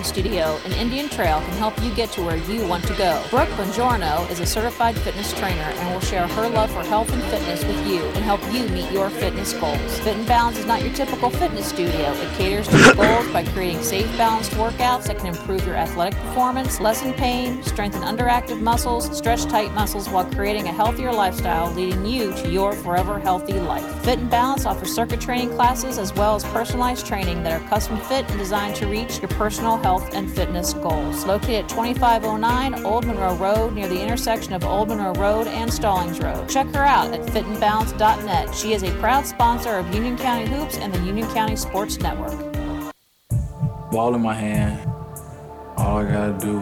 Studio and Indian Trail can help you get to where you want to go. Brooke Bongiorno is a certified fitness trainer and will share her love for health and fitness with you and help you meet your fitness goals. Fit and Balance is not your typical fitness studio. It caters to your goals by creating safe, balanced workouts that can improve your athletic performance, lessen pain, strengthen underactive muscles, stretch tight muscles while creating a healthier lifestyle, leading you to your forever healthy life. Fit and Balance offers circuit training classes as well as personalized training that are custom fit and designed to reach your personal health and fitness goals. Located at 2509 Old Monroe Road near the intersection of Old Monroe Road and Stallings Road. Check her out at fitandbalance.net. She is a proud sponsor of Union County Hoops and the Union County Sports Network. Ball in my hand. All I gotta do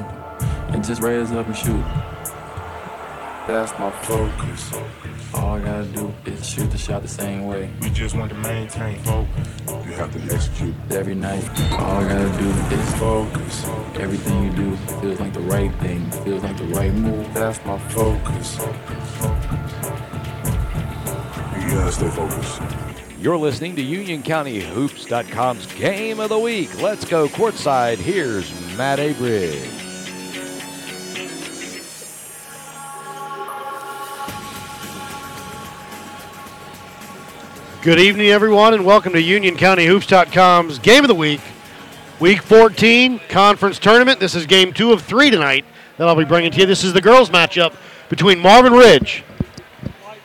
is just raise up and shoot. That's my focus. All I gotta do is shoot the shot the same way. We just want to maintain focus. You have to execute. Every night, all I gotta do is focus. Everything you do feels like the right thing, feels like the right move. That's my focus. You gotta stay focused. You're listening to UnionCountyHoops.com's Game of the Week. Let's go courtside. Here's Matt Abridge. Good evening, everyone, and welcome to UnionCountyHoops.com's Game of the Week, Week 14 Conference Tournament. This is Game Two of three tonight that I'll be bringing to you. This is the girls' matchup between Marvin Ridge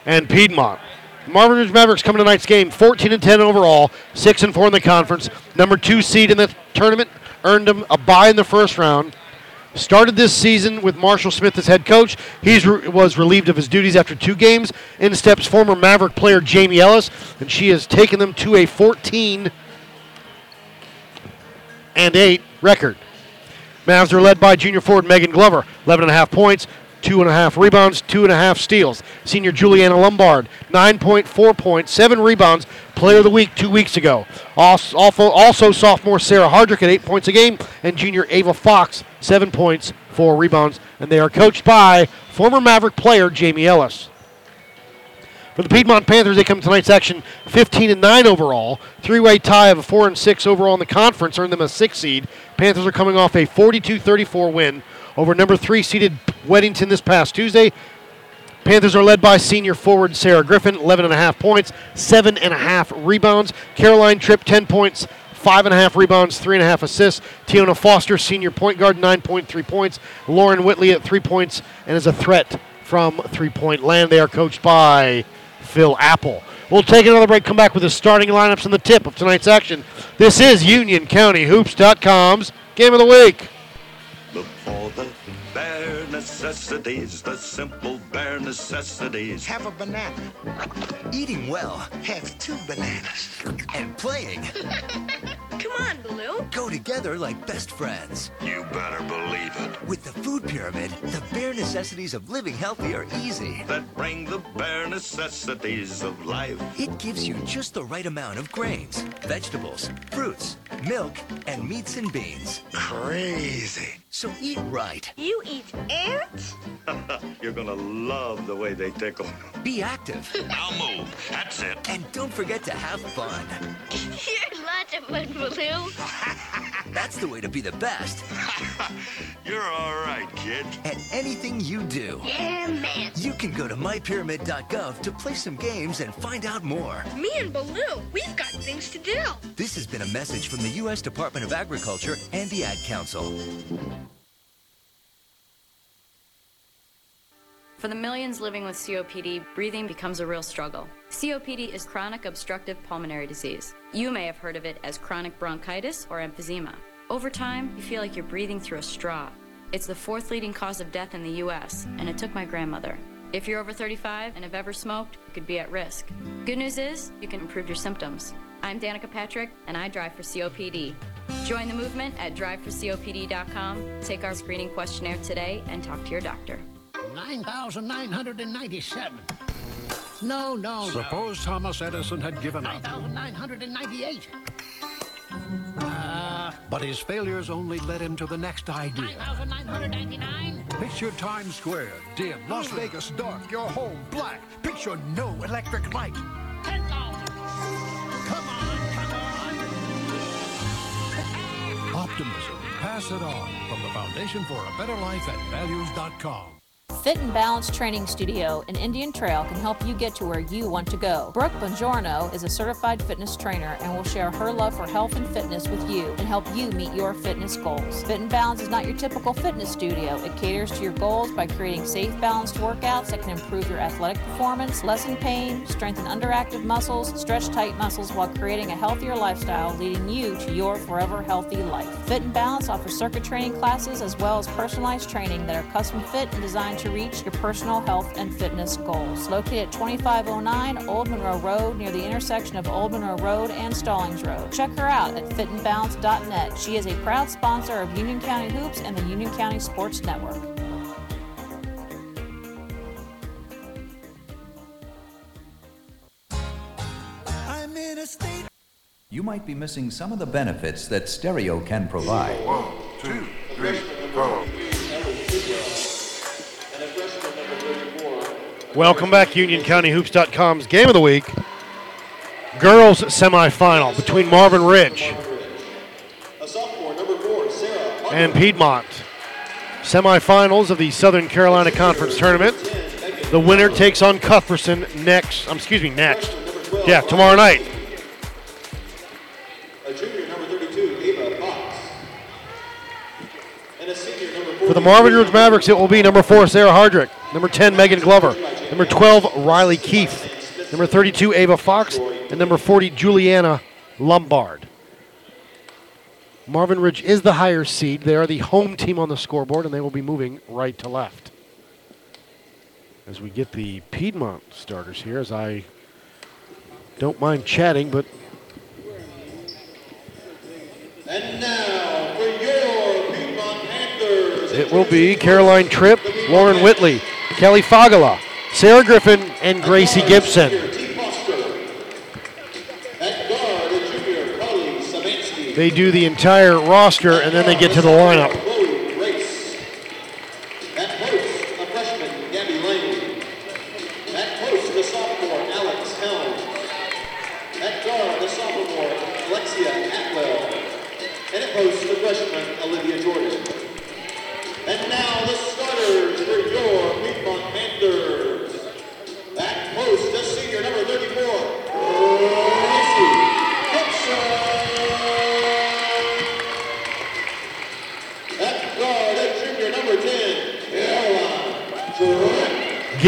and Piedmont. Marvin Ridge Mavericks coming to tonight's game 14 and 10 overall, 6 and 4 in the conference. Number two seed in the tournament, earned them a bye in the first round. Started this season with Marshall Smith as head coach. He re- was relieved of his duties after two games. In steps former Maverick player Jamie Ellis, and she has taken them to a 14 and 8 record. Mavs are led by junior forward Megan Glover, 11 and a half points, two and a half rebounds, two and a half steals. Senior Juliana Lombard, 9.4 points, seven rebounds, player of the week two weeks ago. Also, also sophomore Sarah Hardrick at eight points a game, and junior Ava Fox, seven points, four rebounds. And they are coached by former Maverick player Jamie Ellis. For the Piedmont Panthers, they come to tonight's action 15 and 9 overall. Three-way tie of a 4 and 6 overall in the conference earned them a 6 seed. Panthers are coming off a 42-34 win over number 3 seeded Weddington this past Tuesday. Panthers are led by senior forward Sarah Griffin, 11 and a half points, seven and a half rebounds. Caroline Tripp, 10 points, five and a half rebounds, three and a half assists. Tiona Foster, senior point guard, 9.3 points. Lauren Whitley at three points and is a threat from three-point land. They are coached by Phil Apple. We'll take another break, come back with the starting lineups and the tip of tonight's action. This is UnionCountyHoops.com's Game of the Week. Bare necessities, the simple bare necessities. Have a banana. Eating well Have two bananas. and playing Come on, Baloo. go together like best friends. You better believe it. With the food pyramid, the bare necessities of living healthy are easy. That bring the bare necessities of life. It gives you just the right amount of grains, vegetables, fruits, milk, and meats and beans. Crazy. So eat right. You eat ants? You're gonna love the way they tickle. Be active. Now move. That's it. And don't forget to have fun. You're lots of fun, Baloo. That's the way to be the best You're all right, kid. at anything you do. Yeah, man. You can go to mypyramid.gov to play some games and find out more. Me and Baloo, we've got things to do. This has been a message from the U.S. Department of Agriculture and the Ad Council. For the millions living with COPD, breathing becomes a real struggle. COPD is chronic obstructive pulmonary disease. You may have heard of it as chronic bronchitis or emphysema. Over time, you feel like you're breathing through a straw. It's the fourth leading cause of death in the US, and it took my grandmother. If you're over 35 and have ever smoked, you could be at risk. Good news is, you can improve your symptoms. I'm Danica Patrick, and I drive for COPD. Join the movement at driveforcopd.com, take our screening questionnaire today, and talk to your doctor. 9,997. No, no, Suppose Thomas Edison had given up, 9,998. Uh, but his failures only led him to the next idea. 9,999. Picture Times Square, dim, Las Vegas dark, your home black. Picture no electric light. 10,000. Come on, come on. Optimism pass it on from the Foundation for a Better Life at values.com. Fit and Balance Training Studio in Indian Trail can help you get to where you want to go. Brooke Bongiorno is a certified fitness trainer and will share her love for health and fitness with you and help you meet your fitness goals. Fit and Balance is not your typical fitness studio. It caters to your goals by creating safe, balanced workouts that can improve your athletic performance, lessen pain, strengthen underactive muscles, stretch tight muscles while creating a healthier lifestyle, leading you to your forever healthy life. Fit and Balance offers circuit training classes as well as personalized training that are custom fit and designed to reach your personal health and fitness goals. Located at 2509 Old Monroe Road near the intersection of Old Monroe Road and Stallings Road. Check her out at fitandbalance.net. She is a proud sponsor of Union County Hoops and the Union County Sports Network. I'm in a state. You might be missing some of the benefits that stereo can provide. One, two, three, four. Welcome back, UnionCountyHoops.com's Game of the Week. Girls semifinal between Marvin Ridge and Piedmont. Semifinals of the Southern Carolina Conference Tournament. The winner takes on Cuthbertson next. Um, excuse me, next. Yeah, tomorrow night. For the Marvin Ridge Mavericks, it will be number four, Sarah Hardrick. Number 10, Megan Glover. Number 12, Riley Keefe. Number 32, Ava Fox. And number 40, Juliana Lombard. Marvin Ridge is the higher seed. They are the home team on the scoreboard, and they will be moving right to left. As we get the Piedmont starters here, as I don't mind chatting, but And now for your Piedmont Panthers. It will be Caroline Tripp, Lauren Whitley, Kelly Fagala, Sarah Griffin, and Gracie Gibson. They do the entire roster and then they get to the lineup.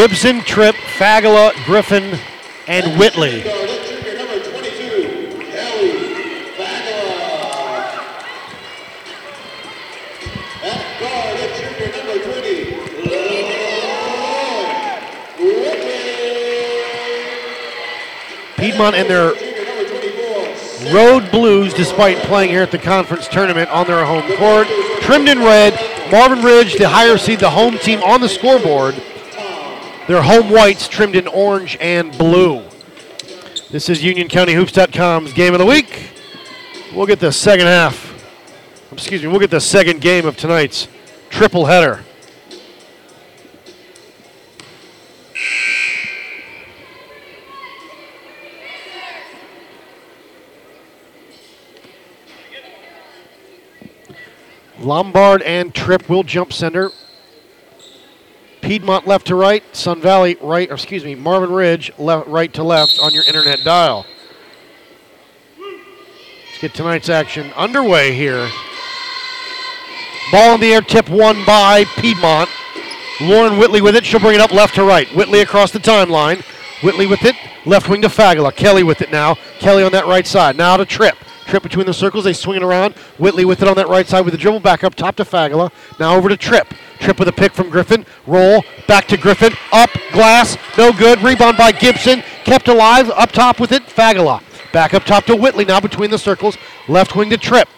Gibson, Tripp, Fagala, Griffin, and Whitley. Guard, a junior, number 22, Kelly Fagala. At guard, a junior, number 20, Whitley. Piedmont and their road blues, despite playing here at the conference tournament on their home court. Trimmed in red, Marvin Ridge, the higher seed, the home team on the scoreboard. Their home whites trimmed in orange and blue. This is UnionCountyHoops.com's game of the week. We'll get the second half. Excuse me, we'll get the second game of tonight's triple header. Lombard and Tripp will jump center. Piedmont left to right, Sun Valley right, or excuse me, Marvin Ridge left, right to left on your internet dial. Let's get tonight's action underway here. Ball in the air, tip one by Piedmont. Lauren Whitley with it. She'll bring it up left to right. Whitley across the timeline. Whitley with it. Left wing to Fagala. Kelly with it now. Kelly on that right side. Now to Tripp. Tripp between the circles. They swing it around. Whitley with it on that right side with the dribble back up top to Fagala. Now over to Tripp. Tripp with a pick from Griffin. Roll. Back to Griffin. Up. Glass. No good. Rebound by Gibson. Kept alive. Up top with it. Fagala. Back up top to Whitley now between the circles. Left wing to Tripp.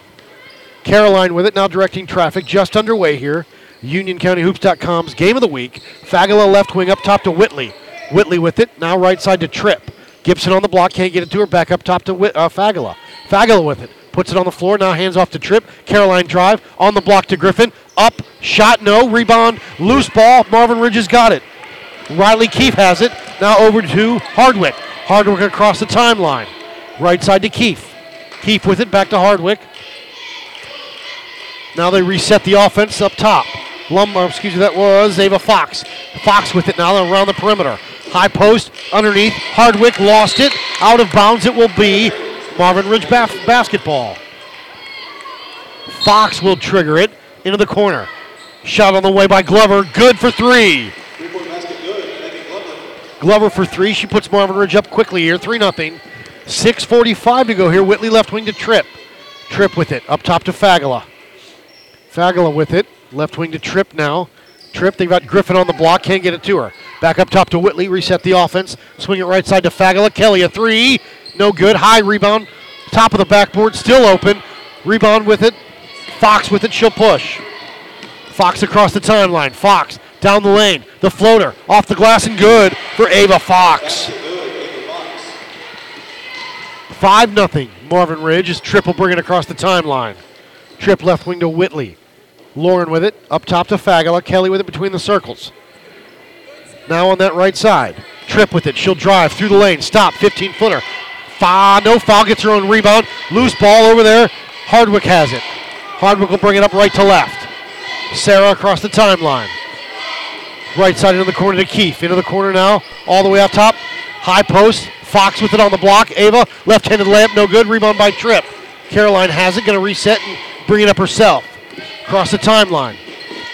Caroline with it now directing traffic just underway here. UnionCountyHoops.com's game of the week. Fagala left wing up top to Whitley. Whitley with it now right side to Tripp. Gibson on the block can't get it to her. Back up top to uh, Fagala. Fagala with it puts it on the floor now hands off to Tripp. Caroline drive on the block to Griffin. Up shot no rebound loose ball. Marvin Ridge has got it. Riley Keefe has it now over to Hardwick. Hardwick across the timeline. Right side to Keefe. Keefe with it back to Hardwick. Now they reset the offense up top. Lombard, excuse me, that was Ava Fox. Fox with it now around the perimeter. High post underneath. Hardwick lost it. Out of bounds it will be Marvin Ridge bas- basketball. Fox will trigger it into the corner. Shot on the way by Glover. Good for three. Glover. Glover for three. She puts Marvin Ridge up quickly here. 3 0. 6.45 to go here. Whitley left wing to Tripp. Tripp with it. Up top to Fagala. Fagala with it. Left wing to Tripp now. Tripp, they've got Griffin on the block. Can't get it to her. Back up top to Whitley. Reset the offense. Swing it right side to Fagala. Kelly a three. No good. High rebound. Top of the backboard. Still open. Rebound with it. Fox with it. She'll push. Fox across the timeline. Fox down the lane. The floater off the glass and good for Ava Fox. 5 0. Marvin Ridge is triple bringing across the timeline. Tripp left wing to Whitley. Lauren with it. Up top to Fagala. Kelly with it between the circles. Now on that right side. Tripp with it. She'll drive through the lane. Stop. 15 footer. Fa, no foul. Gets her own rebound. Loose ball over there. Hardwick has it. Hardwick will bring it up right to left. Sarah across the timeline. Right side into the corner to Keefe. Into the corner now. All the way up top. High post. Fox with it on the block. Ava, left handed layup, no good. Rebound by Tripp. Caroline has it. Going to reset and bring it up herself. Across the timeline.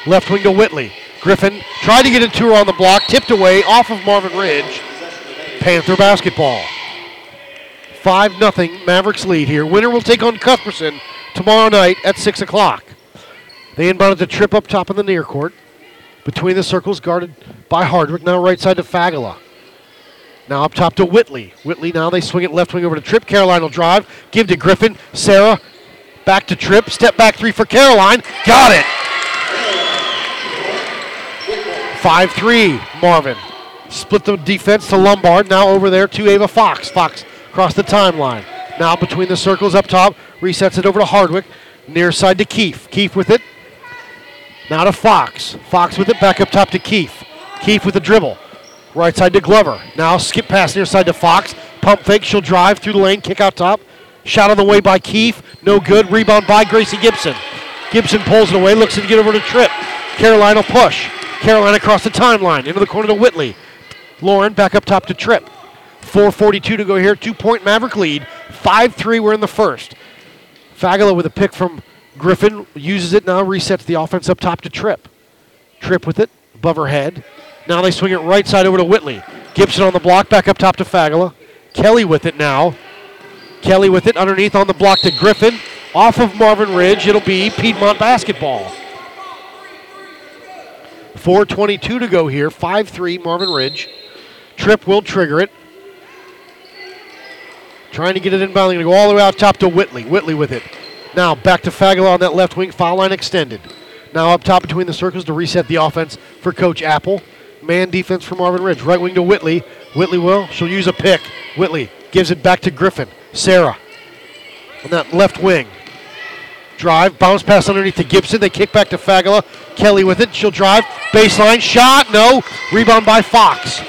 Left wing to Whitley. Griffin tried to get it to her on the block. Tipped away off of Marvin Ridge. Panther basketball. 5 0 Mavericks lead here. Winner will take on Cuthbertson tomorrow night at 6 o'clock. They inbounded the trip up top in the near court. Between the circles, guarded by Hardwick. Now right side to Fagala. Now up top to Whitley. Whitley now they swing it left wing over to Tripp. Caroline will drive. Give to Griffin. Sarah back to Tripp. Step back three for Caroline. Got it. 5 3 Marvin. Split the defense to Lombard. Now over there to Ava Fox. Fox across the timeline. Now between the circles up top. Resets it over to Hardwick. Near side to Keefe. Keefe with it. Now to Fox. Fox with it back up top to Keefe. Keefe with the dribble. Right side to Glover. Now skip pass near side to Fox. Pump fake. She'll drive through the lane. Kick out top. Shot on the way by Keefe. No good. Rebound by Gracie Gibson. Gibson pulls it away. Looks to get over to Tripp. Carolina push. Carolina across the timeline. Into the corner to Whitley. Lauren back up top to Tripp. 4.42 to go here. Two point Maverick lead. 5 3. We're in the first. Fagala with a pick from Griffin. Uses it now. Resets the offense up top to Tripp. Tripp with it. Above her head. Now they swing it right side over to Whitley. Gibson on the block. Back up top to Fagala. Kelly with it now. Kelly with it underneath on the block to Griffin. Off of Marvin Ridge. It'll be Piedmont basketball. 4.22 to go here. 5 3 Marvin Ridge. Tripp will trigger it. Trying to get it inbound. Going to go all the way out top to Whitley. Whitley with it. Now back to Fagala on that left wing. Foul line extended. Now up top between the circles to reset the offense for Coach Apple. Man defense for Marvin Ridge. Right wing to Whitley. Whitley will. She'll use a pick. Whitley gives it back to Griffin. Sarah on that left wing. Drive, bounce pass underneath to Gibson. They kick back to Fagala. Kelly with it. She'll drive. Baseline shot. No. Rebound by Fox.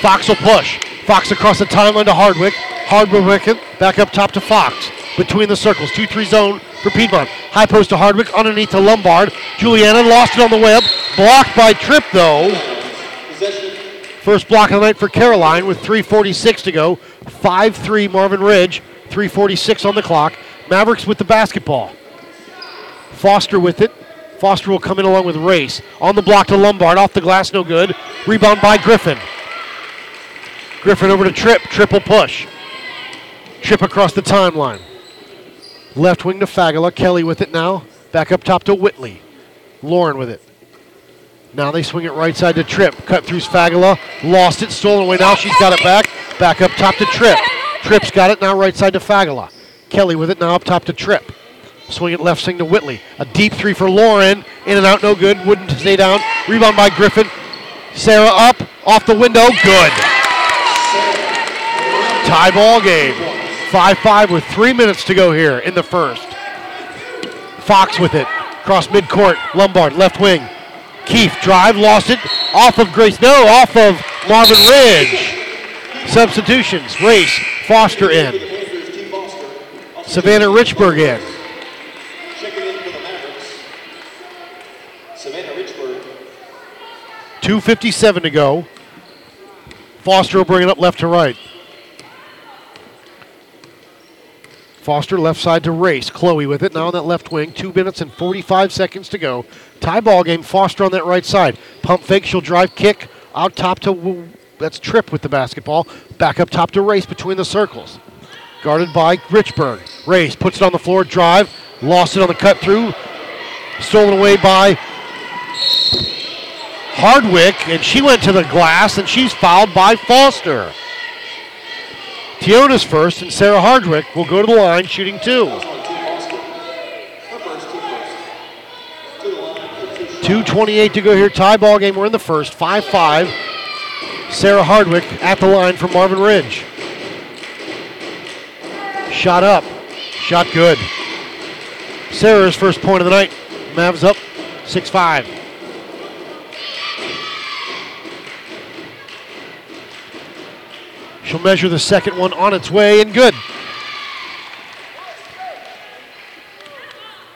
Fox will push. Fox across the timeline to Hardwick. Hardwick. Back up top to Fox. Between the circles. 2 3 zone for Piedmont. High post to Hardwick. Underneath to Lombard. Juliana lost it on the up. Blocked by Tripp though. First block of the night for Caroline with 3.46 to go. 5 3 Marvin Ridge. 3.46 on the clock. Mavericks with the basketball. Foster with it. Foster will come in along with Race. On the block to Lombard. Off the glass, no good. Rebound by Griffin. Griffin over to Tripp. Triple push. Tripp across the timeline. Left wing to Fagala. Kelly with it now. Back up top to Whitley. Lauren with it. Now they swing it right side to Tripp. Cut through Fagala. Lost it. Stolen away. Now she's got it back. Back up top to Tripp. Tripp's got it. Now right side to Fagala. Kelly with it. Now up top to Tripp. Swing it left swing to Whitley. A deep three for Lauren. In and out. No good. Wouldn't stay down. Rebound by Griffin. Sarah up. Off the window. Good. Tie ball game. 5 5 with three minutes to go here in the first. Fox with it. Cross midcourt. Lombard, left wing. Keefe drive, lost it. Off of Grace. No, off of Marvin Ridge. Substitutions. Race. Foster in. Savannah Richburg in. Savannah Richburg. 2.57 to go. Foster will bring it up left to right. Foster left side to race. Chloe with it now on that left wing. Two minutes and 45 seconds to go. Tie ball game. Foster on that right side. Pump fake. She'll drive kick out top to. That's Tripp with the basketball. Back up top to race between the circles. Guarded by Richburg. Race puts it on the floor. Drive. Lost it on the cut through. Stolen away by Hardwick, and she went to the glass, and she's fouled by Foster. Tiona's first, and Sarah Hardwick will go to the line shooting two. 2.28 to go here. Tie ball game. We're in the first. 5 5. Sarah Hardwick at the line for Marvin Ridge. Shot up. Shot good. Sarah's first point of the night. Mavs up 6 5. She'll measure the second one on its way and good.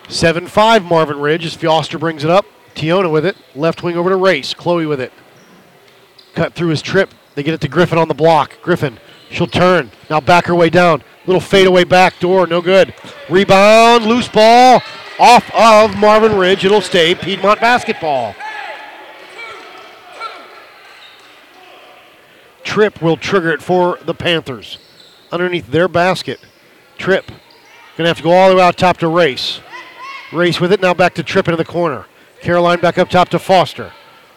7 5 Marvin Ridge as Foster brings it up. Tiona with it. Left wing over to Race. Chloe with it. Cut through his trip. They get it to Griffin on the block. Griffin, she'll turn. Now back her way down. Little fadeaway back door. No good. Rebound. Loose ball. Off of Marvin Ridge. It'll stay Piedmont basketball. Tripp will trigger it for the Panthers. Underneath their basket. Tripp. Gonna have to go all the way out top to Race. Race with it. Now back to Tripp into the corner. Caroline back up top to Foster.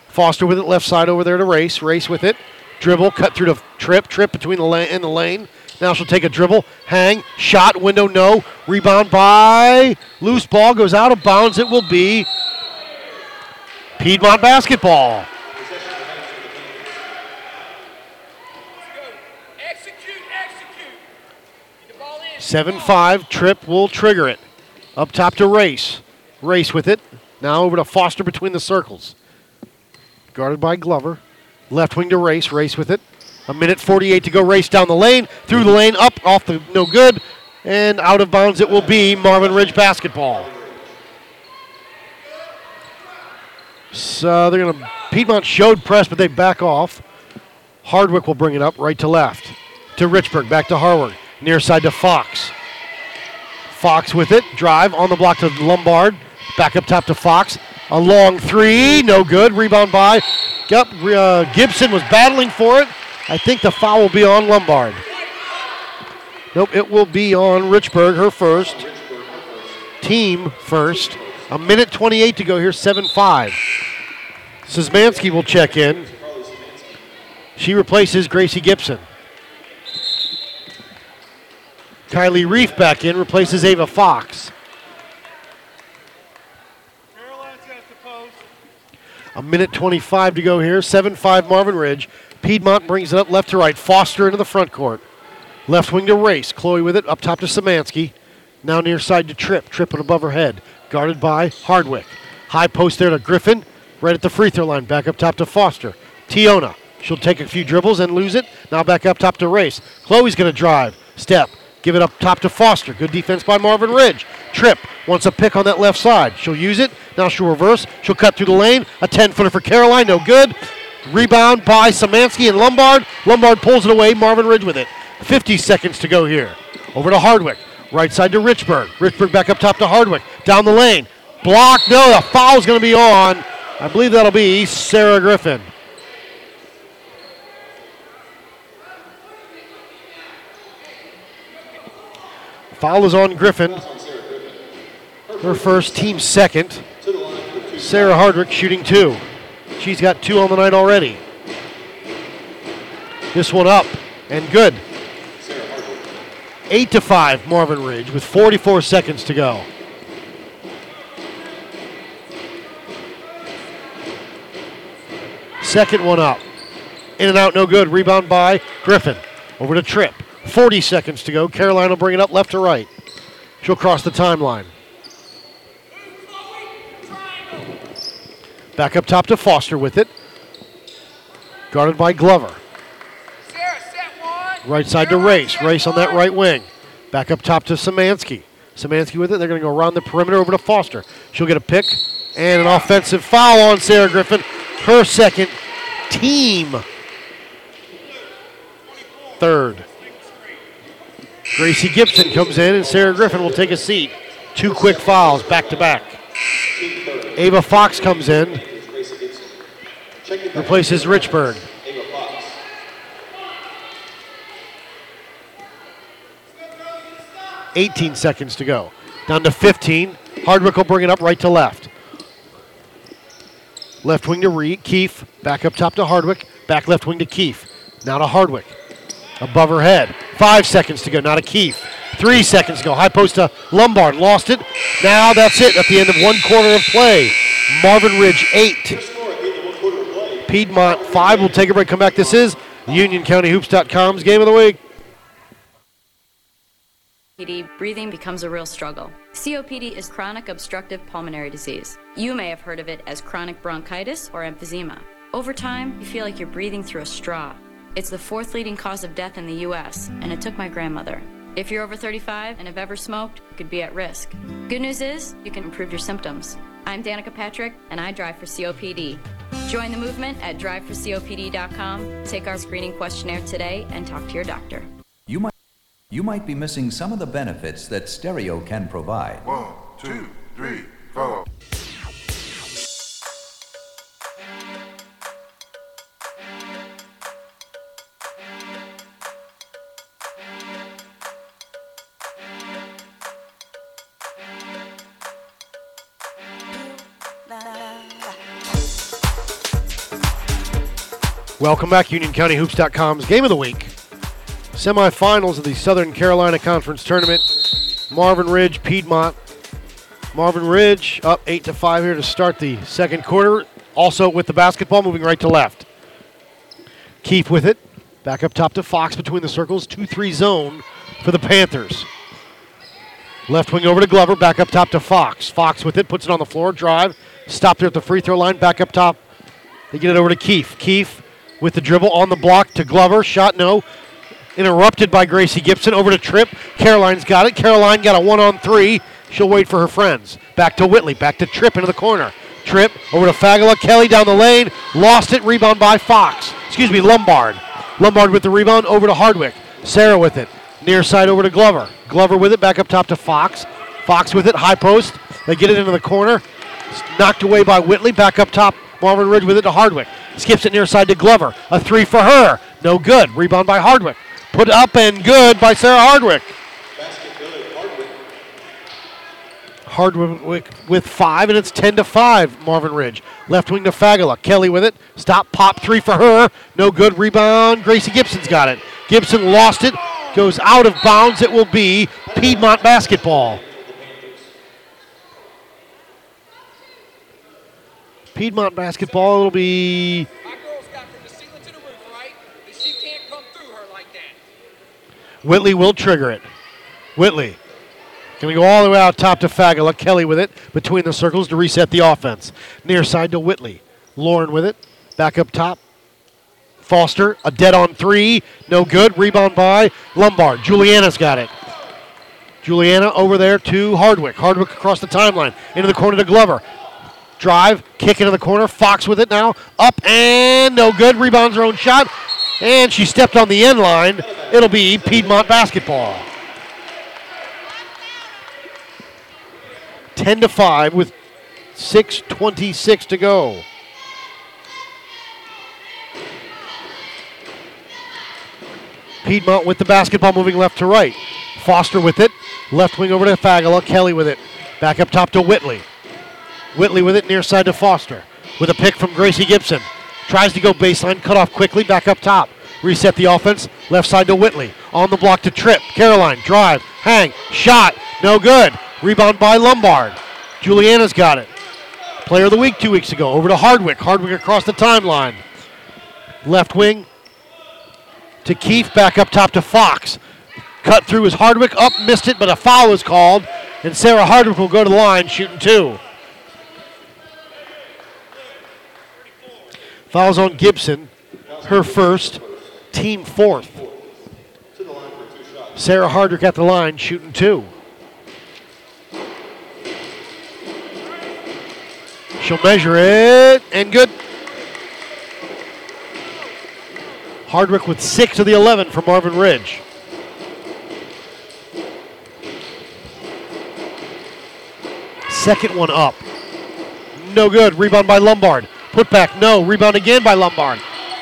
Foster with it left side over there to Race. Race with it. Dribble. Cut through to Tripp. Tripp between the lane and the lane. Now she'll take a dribble. Hang. Shot. Window. No. Rebound by. Loose ball goes out of bounds. It will be Piedmont basketball. 7 5. Tripp will trigger it. Up top to Race. Race with it. Now over to Foster between the circles. Guarded by Glover. Left wing to Race. Race with it. A minute 48 to go. Race down the lane. Through the lane. Up. Off the no good. And out of bounds it will be Marvin Ridge basketball. So they're going to. Piedmont showed press, but they back off. Hardwick will bring it up right to left. To Richburg. Back to Harward. Near side to Fox. Fox with it. Drive on the block to Lombard. Back up top to Fox. A long three. No good. Rebound by. Uh, Gibson was battling for it. I think the foul will be on Lombard. Nope. It will be on Richburg, her first. Team first. A minute 28 to go here. 7 5. Szymanski will check in. She replaces Gracie Gibson. Kylie Reef back in, replaces Ava Fox. A minute 25 to go here. 7 5 Marvin Ridge. Piedmont brings it up left to right. Foster into the front court. Left wing to Race. Chloe with it up top to Szymanski. Now near side to Tripp. Tripping above her head. Guarded by Hardwick. High post there to Griffin. Right at the free throw line. Back up top to Foster. Tiona. She'll take a few dribbles and lose it. Now back up top to Race. Chloe's going to drive. Step. Give it up top to Foster. Good defense by Marvin Ridge. Tripp wants a pick on that left side. She'll use it. Now she'll reverse. She'll cut through the lane. A 10 footer for Caroline. No good. Rebound by Szymanski and Lombard. Lombard pulls it away. Marvin Ridge with it. 50 seconds to go here. Over to Hardwick. Right side to Richburg. Richburg back up top to Hardwick. Down the lane. Block. No, the foul's going to be on. I believe that'll be Sarah Griffin. Foul is on Griffin. Her first, team second. Sarah Hardrick shooting two. She's got two on the night already. This one up and good. Eight to five, Marvin Ridge with 44 seconds to go. Second one up. In and out, no good. Rebound by Griffin. Over to Tripp. 40 seconds to go. Caroline will bring it up left to right. She'll cross the timeline. Back up top to Foster with it. Guarded by Glover. Right side to Race. Race on that right wing. Back up top to Szymanski. Szymanski with it. They're going to go around the perimeter over to Foster. She'll get a pick. And an offensive foul on Sarah Griffin, her second team. Third. Gracie Gibson comes in, and Sarah Griffin will take a seat. Two quick fouls back to back. Ava Fox comes in, replaces Richburg. 18 seconds to go. Down to 15. Hardwick will bring it up right to left. Left wing to Reed. Keefe. Back up top to Hardwick. Back left wing to Keefe. Now to Hardwick. Above her head. Five seconds to go. Not a Keefe. Three seconds to go. High post to Lombard. Lost it. Now that's it at the end of one quarter of play. Marvin Ridge, eight. Piedmont, five. We'll take a break. Come back. This is UnionCountyHoops.com's game of the week. COPD, breathing becomes a real struggle. COPD is chronic obstructive pulmonary disease. You may have heard of it as chronic bronchitis or emphysema. Over time, you feel like you're breathing through a straw. It's the fourth leading cause of death in the U.S., and it took my grandmother. If you're over 35 and have ever smoked, you could be at risk. Good news is, you can improve your symptoms. I'm Danica Patrick, and I drive for COPD. Join the movement at driveforcopd.com, take our screening questionnaire today, and talk to your doctor. You might, you might be missing some of the benefits that stereo can provide. One, two, three, four. Welcome back, UnionCountyHoops.com's game of the week. Semifinals of the Southern Carolina Conference Tournament. Marvin Ridge, Piedmont. Marvin Ridge up eight to five here to start the second quarter. Also with the basketball moving right to left. Keefe with it. Back up top to Fox between the circles. 2 3 zone for the Panthers. Left wing over to Glover. Back up top to Fox. Fox with it. Puts it on the floor. Drive. Stop there at the free throw line. Back up top. They get it over to Keefe. Keefe with the dribble on the block to Glover. Shot no. Interrupted by Gracie Gibson. Over to Tripp. Caroline's got it. Caroline got a one on three. She'll wait for her friends. Back to Whitley. Back to Tripp into the corner. Tripp over to Fagala. Kelly down the lane. Lost it. Rebound by Fox. Excuse me, Lombard. Lombard with the rebound over to Hardwick. Sarah with it. Near side over to Glover. Glover with it. Back up top to Fox. Fox with it. High post. They get it into the corner. It's knocked away by Whitley. Back up top. Marvin Ridge with it to Hardwick. Skips it near side to Glover. A three for her. No good. Rebound by Hardwick. Put up and good by Sarah Hardwick. Hardwick with five, and it's 10 to 5, Marvin Ridge. Left wing to Fagala. Kelly with it. Stop, pop, three for her. No good. Rebound. Gracie Gibson's got it. Gibson lost it. Goes out of bounds. It will be Piedmont basketball. Piedmont basketball. It'll be Whitley will trigger it. Whitley going to go all the way out top to Fagala. Kelly with it between the circles to reset the offense. Near side to Whitley. Lauren with it. Back up top. Foster, a dead on three. No good. Rebound by Lombard. Juliana's got it. Juliana over there to Hardwick. Hardwick across the timeline. Into the corner to Glover. Drive, kick into the corner. Fox with it now. Up and no good. Rebounds her own shot. And she stepped on the end line. It'll be Piedmont basketball. 10 to 5 with 6.26 to go. Piedmont with the basketball moving left to right. Foster with it. Left wing over to Fagala. Kelly with it. Back up top to Whitley. Whitley with it near side to Foster. With a pick from Gracie Gibson. Tries to go baseline. Cut off quickly. Back up top. Reset the offense. Left side to Whitley. On the block to Tripp. Caroline. Drive. Hang. Shot. No good. Rebound by Lombard. Juliana's got it. Player of the week two weeks ago. Over to Hardwick. Hardwick across the timeline. Left wing to Keefe. Back up top to Fox. Cut through is Hardwick. Up, missed it, but a foul is called. And Sarah Hardwick will go to the line shooting two. Fouls on Gibson. Her first. Team fourth. Sarah Hardwick at the line shooting two. She'll measure it and good. Hardwick with six of the 11 for Marvin Ridge. Second one up. No good. Rebound by Lombard. Put back. No. Rebound again by Lombard.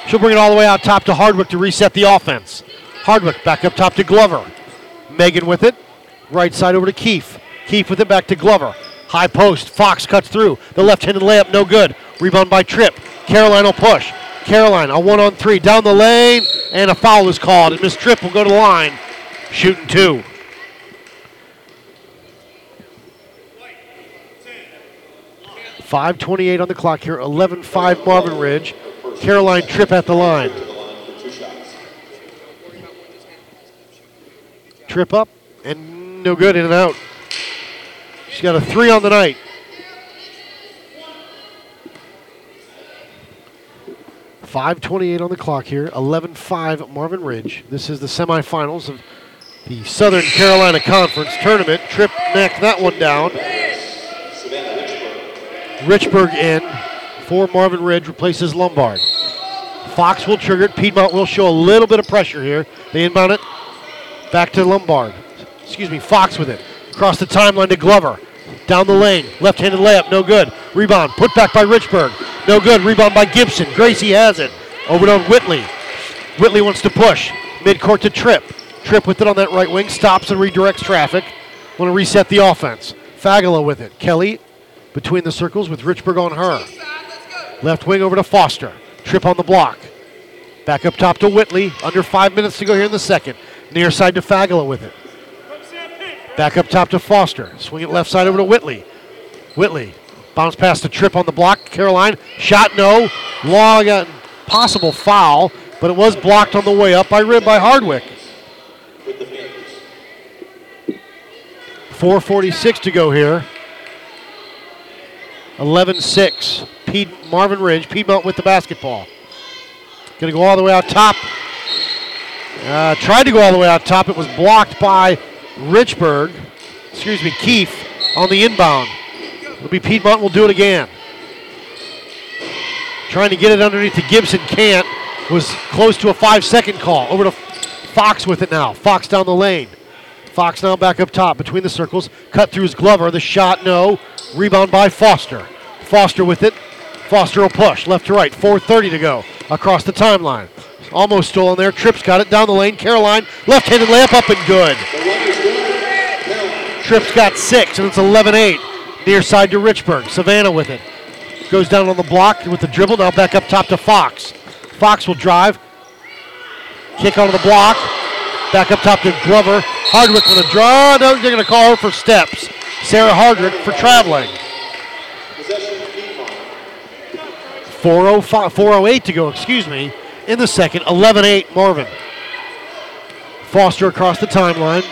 She'll bring it all the way out top to Hardwick to reset the offense. Hardwick back up top to Glover. Megan with it. Right side over to Keefe. Keefe with it back to Glover. High post. Fox cuts through. The left handed layup, no good. Rebound by Tripp. Caroline will push. Caroline, a one on three. Down the lane, and a foul is called. And Miss Tripp will go to the line, shooting two. Five twenty-eight on the clock here. 11-5 Marvin Ridge. Caroline Tripp at the line. Tripp up and no good, in and out. She's got a three on the night. Five twenty-eight on the clock here. 11-5 Marvin Ridge. This is the semifinals of the Southern Carolina Conference tournament. Tripp necked that one down. Richburg in for Marvin Ridge replaces Lombard. Fox will trigger it. Piedmont will show a little bit of pressure here. They inbound it back to Lombard. Excuse me, Fox with it. Across the timeline to Glover. Down the lane. Left handed layup, no good. Rebound. Put back by Richburg. No good. Rebound by Gibson. Gracie has it. Over to Whitley. Whitley wants to push. Midcourt to Tripp. Tripp with it on that right wing. Stops and redirects traffic. Want to reset the offense. Fagala with it. Kelly between the circles with Richburg on her. Left wing over to Foster. Tripp on the block. Back up top to Whitley. Under five minutes to go here in the second. Near side to Fagala with it. Back up top to Foster. Swing it left side over to Whitley. Whitley. Bounce pass to Tripp on the block. Caroline. Shot no. Got possible foul, but it was blocked on the way up by Rib by Hardwick. 446 to go here. 11-6. Pied- Marvin Ridge. Piedmont with the basketball. Going to go all the way out top. Uh, tried to go all the way out top. It was blocked by Richburg. Excuse me, Keefe on the inbound. It'll be Piedmont. will do it again. Trying to get it underneath to Gibson. Can't. Was close to a five-second call. Over to Fox with it now. Fox down the lane. Fox now back up top between the circles. Cut through his Glover. The shot, no. Rebound by Foster. Foster with it. Foster will push left to right. 4.30 to go across the timeline. Almost stolen there. Tripp's got it down the lane. Caroline, left handed layup up and good. Tripp's got six, and it's 11 8. Near side to Richburg. Savannah with it. Goes down on the block with the dribble. Now back up top to Fox. Fox will drive. Kick onto the block. Back up top to Glover. Hardwick with a draw. No, they're going to call her for steps. Sarah Hardwick for traveling. 405, 408 to go, excuse me, in the second. 11 8 Marvin. Foster across the timeline.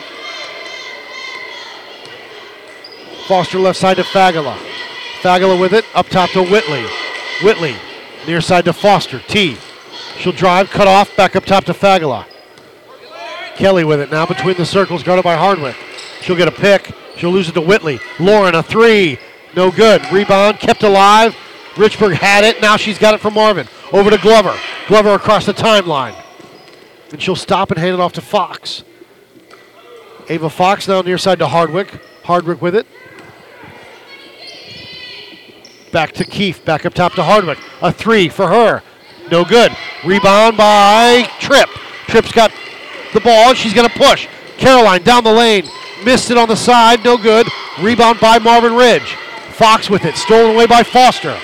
Foster left side to Fagala. Fagala with it, up top to Whitley. Whitley, near side to Foster. T. She'll drive, cut off, back up top to Fagala. Kelly with it now between the circles, guarded by Hardwick. She'll get a pick. She'll lose it to Whitley. Lauren, a three. No good. Rebound, kept alive. Richburg had it. Now she's got it from Marvin. Over to Glover. Glover across the timeline. And she'll stop and hand it off to Fox. Ava Fox now near side to Hardwick. Hardwick with it. Back to Keefe. Back up top to Hardwick. A three for her. No good. Rebound by Tripp. Tripp's got the ball. She's going to push. Caroline down the lane. Missed it on the side. No good. Rebound by Marvin Ridge. Fox with it. Stolen away by Foster.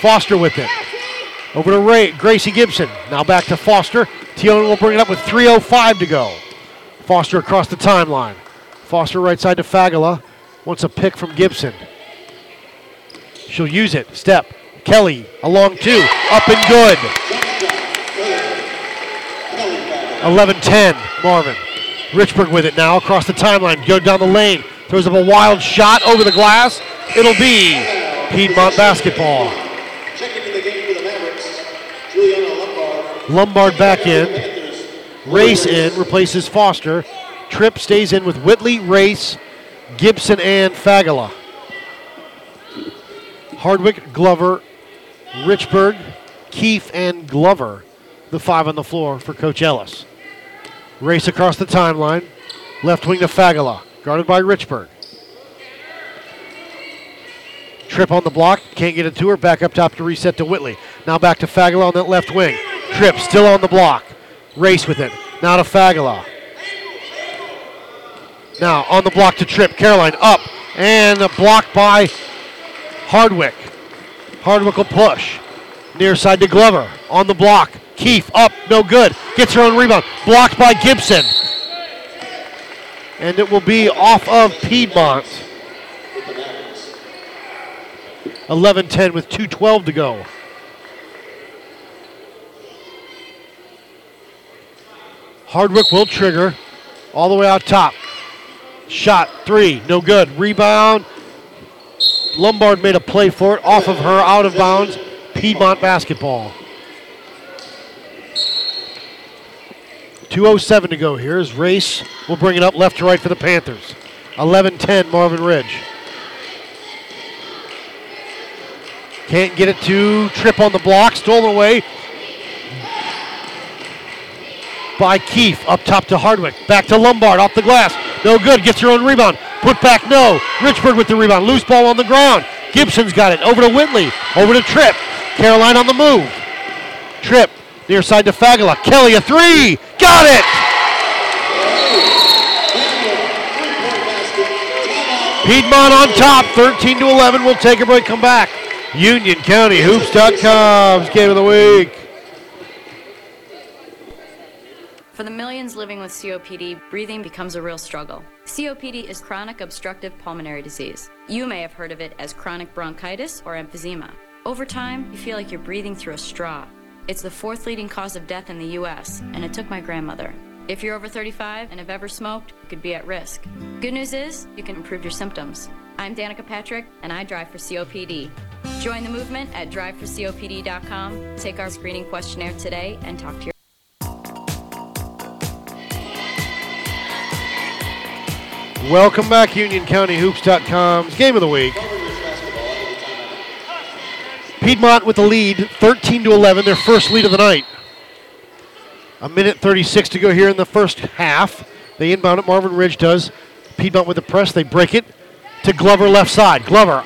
Foster with it. Over to Ray, Gracie Gibson. Now back to Foster. Tiona will bring it up with 3.05 to go. Foster across the timeline. Foster right side to Fagala. Wants a pick from Gibson. She'll use it. Step. Kelly, a long two. Up and good. 11-10, Marvin. Richburg with it now across the timeline. Go down the lane. Throws up a wild shot over the glass. It'll be Piedmont basketball. Check into the game for the Mavericks. Giuliano Lombard Lombard back in. Race in, replaces Foster. Tripp stays in with Whitley, Race, Gibson, and Fagala. Hardwick, Glover, Richburg, Keefe, and Glover, the five on the floor for Coach Ellis. Race across the timeline. Left wing to Fagala, guarded by Richburg. Tripp on the block, can't get it to her. Back up top to reset to Whitley. Now back to Fagala on that left wing. Tripp still on the block. Race with it. Now to Fagala. Now on the block to Tripp. Caroline up and a block by Hardwick. Hardwick will push. Near side to Glover. On the block. Keefe up, no good. Gets her own rebound. Blocked by Gibson. And it will be off of Piedmont. 11 10 with 2.12 to go. Hardwick will trigger all the way out top. Shot three, no good. Rebound. Lombard made a play for it, off of her, out of bounds. Piedmont basketball. 2.07 to go here as Race will bring it up left to right for the Panthers. 11 10, Marvin Ridge. Can't get it to Tripp on the block, stolen away by Keefe. Up top to Hardwick. Back to Lombard, off the glass. No good, gets her own rebound. Put back, no. Richburg with the rebound. Loose ball on the ground. Gibson's got it. Over to Whitley. Over to Tripp. Caroline on the move. Tripp near side to Fagala. Kelly a three. Got it. Piedmont on top, 13 to 11. We'll take a break, come back. Union County Hoops.com's game of the week. For the millions living with COPD, breathing becomes a real struggle. COPD is chronic obstructive pulmonary disease. You may have heard of it as chronic bronchitis or emphysema. Over time, you feel like you're breathing through a straw. It's the fourth leading cause of death in the US, and it took my grandmother. If you're over 35 and have ever smoked, you could be at risk. Good news is, you can improve your symptoms. I'm Danica Patrick, and I drive for COPD. Join the movement at driveforcopd.com. Take our screening questionnaire today and talk to your Welcome back, Union County Hoops.com's game of the week. Piedmont with the lead, 13 to 11, their first lead of the night. A minute 36 to go here in the first half. They inbound it. Marvin Ridge does. Piedmont with the press. They break it to Glover left side. Glover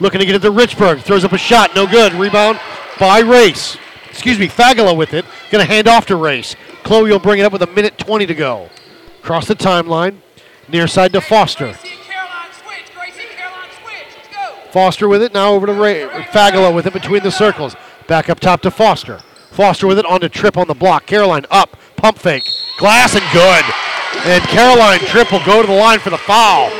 looking to get it to Richburg. Throws up a shot. No good. Rebound by Race. Excuse me, Fagala with it. Going to hand off to Race. Chloe will bring it up with a minute 20 to go. Cross the timeline. Near side to Foster. Foster with it. Now over to Ray. Fagala with it between the circles. Back up top to Foster. Foster with it on the Tripp on the block. Caroline up. Pump fake. Glass and good. And Caroline Tripp will go to the line for the foul.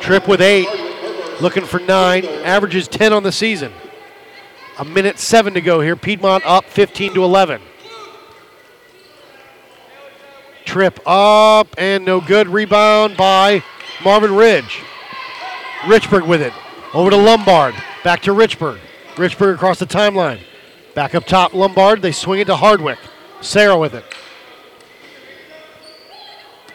Tripp with eight. Looking for nine. Averages 10 on the season. A minute seven to go here. Piedmont up 15 to 11. Tripp up and no good. Rebound by Marvin Ridge. Richburg with it. Over to Lombard. Back to Richburg. Richburg across the timeline. Back up top, Lombard. They swing it to Hardwick. Sarah with it.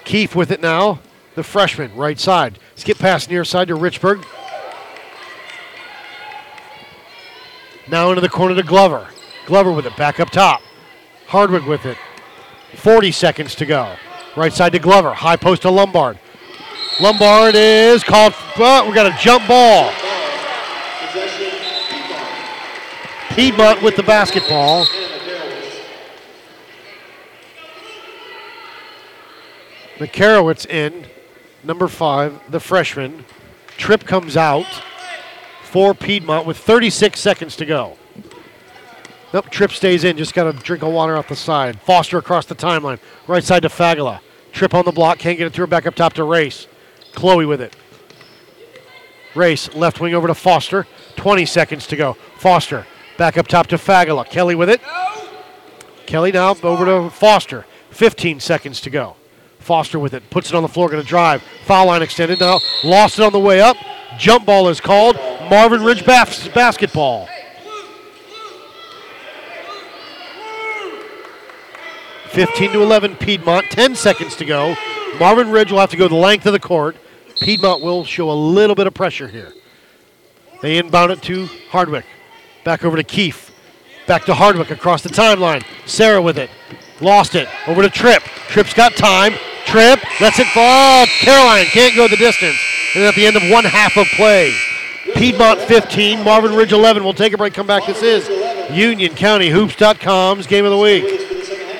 Keefe with it now. The freshman, right side. Skip pass near side to Richburg. Now into the corner to Glover. Glover with it, back up top. Hardwick with it. 40 seconds to go. Right side to Glover. High post to Lombard. Lombard is called, but we got a jump ball. Piedmont with the basketball. McCarowitz in, number five, the freshman. Tripp comes out for Piedmont with 36 seconds to go. Nope, Tripp stays in. Just got a drink of water off the side. Foster across the timeline. Right side to Fagala. Tripp on the block. Can't get it through. Back up top to Race. Chloe with it. Race left wing over to Foster. 20 seconds to go. Foster back up top to Fagala. Kelly with it. Kelly now over to Foster. 15 seconds to go. Foster with it. Puts it on the floor. Going to drive. Foul line extended now. Lost it on the way up. Jump ball is called. Marvin Ridge bas- basketball. 15 to 11 Piedmont. 10 seconds to go. Marvin Ridge will have to go the length of the court. Piedmont will show a little bit of pressure here. They inbound it to Hardwick. Back over to Keefe. Back to Hardwick across the timeline. Sarah with it. Lost it. Over to Tripp. Tripp's got time. Tripp lets it fall. Caroline can't go the distance. And at the end of one half of play, Piedmont 15, Marvin Ridge 11. We'll take a break, come back. This is UnionCountyHoops.com's Game of the Week.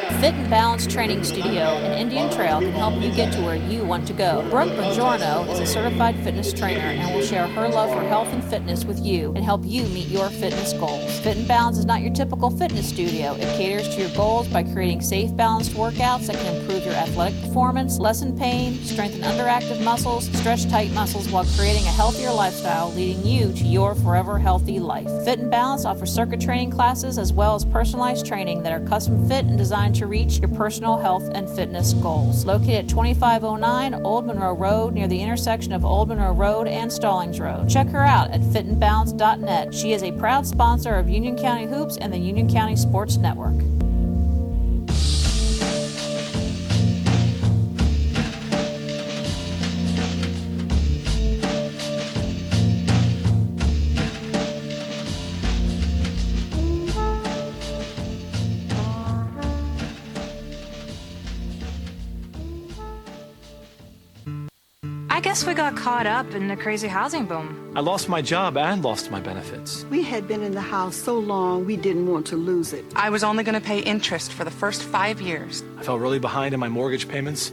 Fit and Balance Training Studio in Indian Trail can help you get to where you want to go. Brooke Bongiorno is a certified fitness trainer and will share her love for health and fitness with you and help you meet your fitness goals. Fit and Balance is not your typical fitness studio. It caters to your goals by creating safe, balanced workouts that can improve your athletic performance, lessen pain, strengthen underactive muscles, stretch tight muscles while creating a healthier lifestyle, leading you to your forever healthy life. Fit and Balance offers circuit training classes as well as personalized training that are custom fit and designed to reach your personal health and fitness goals. Located at 2509 Old Monroe Road near the intersection of Old Monroe Road and Stallings Road. Check her out at fitandbalance.net. She is a proud sponsor of Union County Hoops and the Union County Sports Network. Guess we got caught up in the crazy housing boom. I lost my job and lost my benefits. We had been in the house so long we didn't want to lose it. I was only going to pay interest for the first five years. I fell really behind in my mortgage payments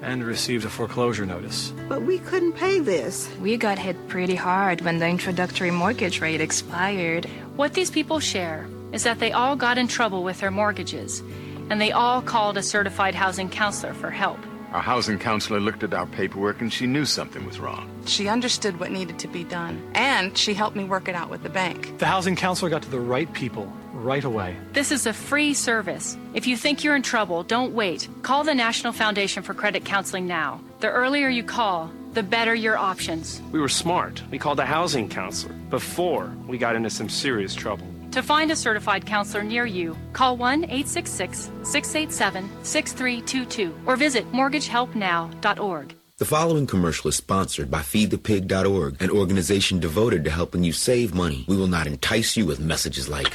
and received a foreclosure notice. But we couldn't pay this. We got hit pretty hard when the introductory mortgage rate expired. What these people share is that they all got in trouble with their mortgages, and they all called a certified housing counselor for help. Our housing counselor looked at our paperwork and she knew something was wrong. She understood what needed to be done, and she helped me work it out with the bank. The housing counselor got to the right people right away. This is a free service. If you think you're in trouble, don't wait. Call the National Foundation for Credit Counseling now. The earlier you call, the better your options. We were smart. We called a housing counselor before we got into some serious trouble. To find a certified counselor near you, call 1 866 687 6322 or visit mortgagehelpnow.org. The following commercial is sponsored by FeedThePig.org, an organization devoted to helping you save money. We will not entice you with messages like,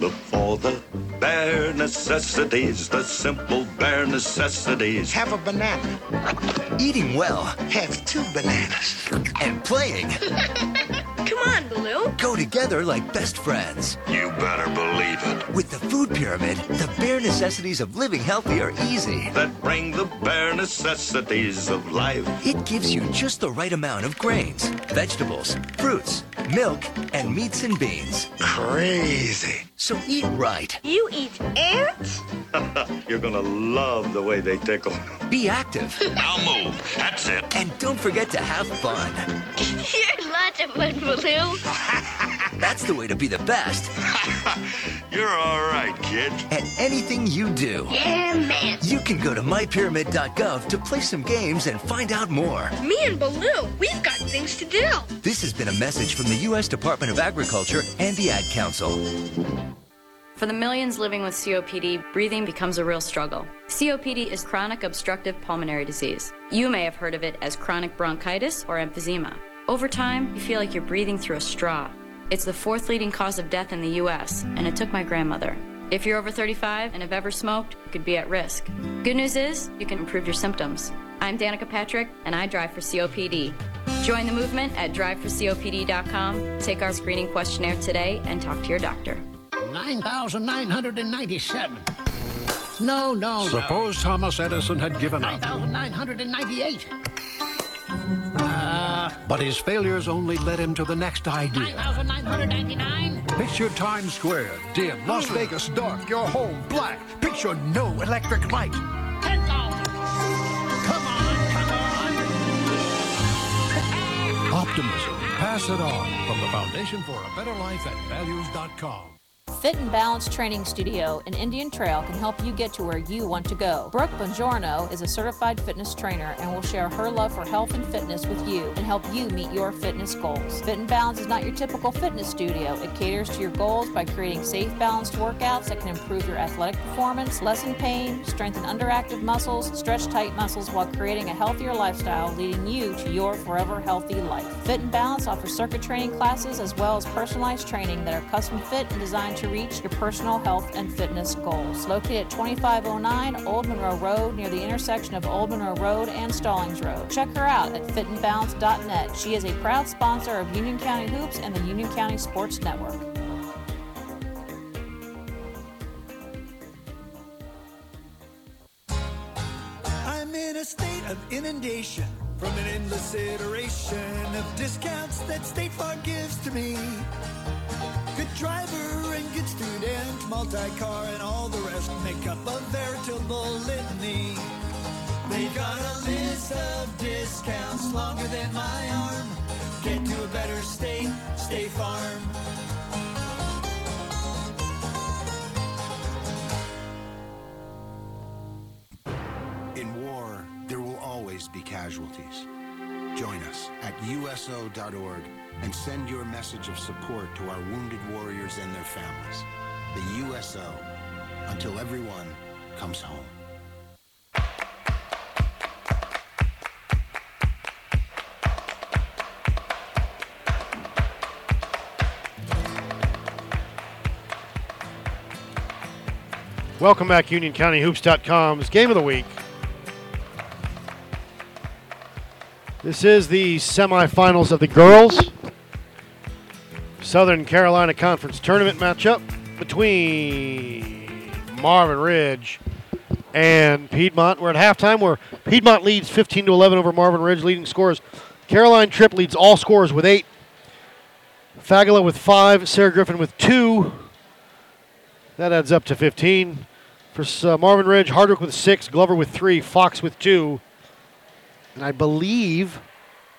Look for the bare necessities, the simple bare necessities. Have a banana. Eating well Have two bananas. and playing Come on, Baloo. go together like best friends. You better believe it. With the food pyramid, the bare necessities of living healthy are easy. That bring the bare necessities of life. It gives you just the right amount of grains, vegetables, fruits, milk, and meats and beans. Crazy. So eat right. You eat ants? You're gonna love the way they tickle. Be active. I'll move. That's it. And don't forget to have fun. You're lots of fun, Baloo. That's the way to be the best You're all right, kid. at anything you do. Yeah, man. You can go to mypyramid.gov to play some games and find out more. Me and Baloo, we've got things to do. This has been a message from the U.S. Department of Agriculture and the Ad Council. For the millions living with COPD, breathing becomes a real struggle. COPD is chronic obstructive pulmonary disease. You may have heard of it as chronic bronchitis or emphysema. Over time, you feel like you're breathing through a straw. It's the fourth leading cause of death in the U.S., and it took my grandmother. If you're over 35 and have ever smoked, you could be at risk. Good news is, you can improve your symptoms. I'm Danica Patrick, and I drive for COPD. Join the movement at driveforcopd.com. Take our screening questionnaire today and talk to your doctor. 9,997. No, no, no. Suppose Thomas Edison had given up, 9,998. But his failures only led him to the next idea. 9,999. Picture Times Square, dim, Las Vegas dark, your home black. Picture no electric light. 10,000. Come on, come on. Optimism, pass it on from the Foundation for a Better Life at values.com. Fit and Balance Training Studio in Indian Trail can help you get to where you want to go. Brooke Bongiorno is a certified fitness trainer and will share her love for health and fitness with you and help you meet your fitness goals. Fit and Balance is not your typical fitness studio. It caters to your goals by creating safe, balanced workouts that can improve your athletic performance, lessen pain, strengthen underactive muscles, stretch tight muscles while creating a healthier lifestyle, leading you to your forever healthy life. Fit and Balance offers circuit training classes as well as personalized training that are custom fit and designed to reach your personal health and fitness goals. Located at 2509 Old Monroe Road near the intersection of Old Monroe Road and Stallings Road. Check her out at fitandbalance.net. She is a proud sponsor of Union County Hoops and the Union County Sports Network. I'm in a state of inundation from an endless iteration of discounts that State Farm gives to me. Good driver student, multi-car and all the rest make up a veritable litany. They've got a list of discounts longer than my arm. Get to a better state, State Farm. In war, there will always be casualties. Join us at USO.org and send your message of support to our wounded warriors and their families. The USO, until everyone comes home. Welcome back, UnionCountyHoops.com's Game of the Week. This is the semifinals of the girls Southern Carolina Conference tournament matchup between Marvin Ridge and Piedmont. We're at halftime where Piedmont leads 15 to 11 over Marvin Ridge, leading scores. Caroline Tripp leads all scores with eight. Fagala with five. Sarah Griffin with two. That adds up to 15. For uh, Marvin Ridge, Hardwick with six, Glover with three, Fox with two. And I believe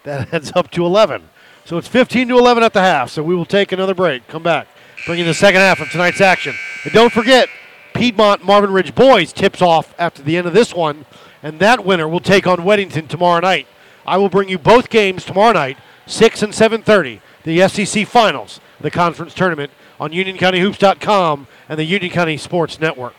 that adds up to 11. So it's 15 to 11 at the half. So we will take another break. Come back. Bring you the second half of tonight's action. And don't forget, Piedmont Marvin Ridge boys tips off after the end of this one. And that winner will take on Weddington tomorrow night. I will bring you both games tomorrow night, 6 and 7.30, the SEC Finals, the conference tournament on UnionCountyHoops.com and the Union County Sports Network.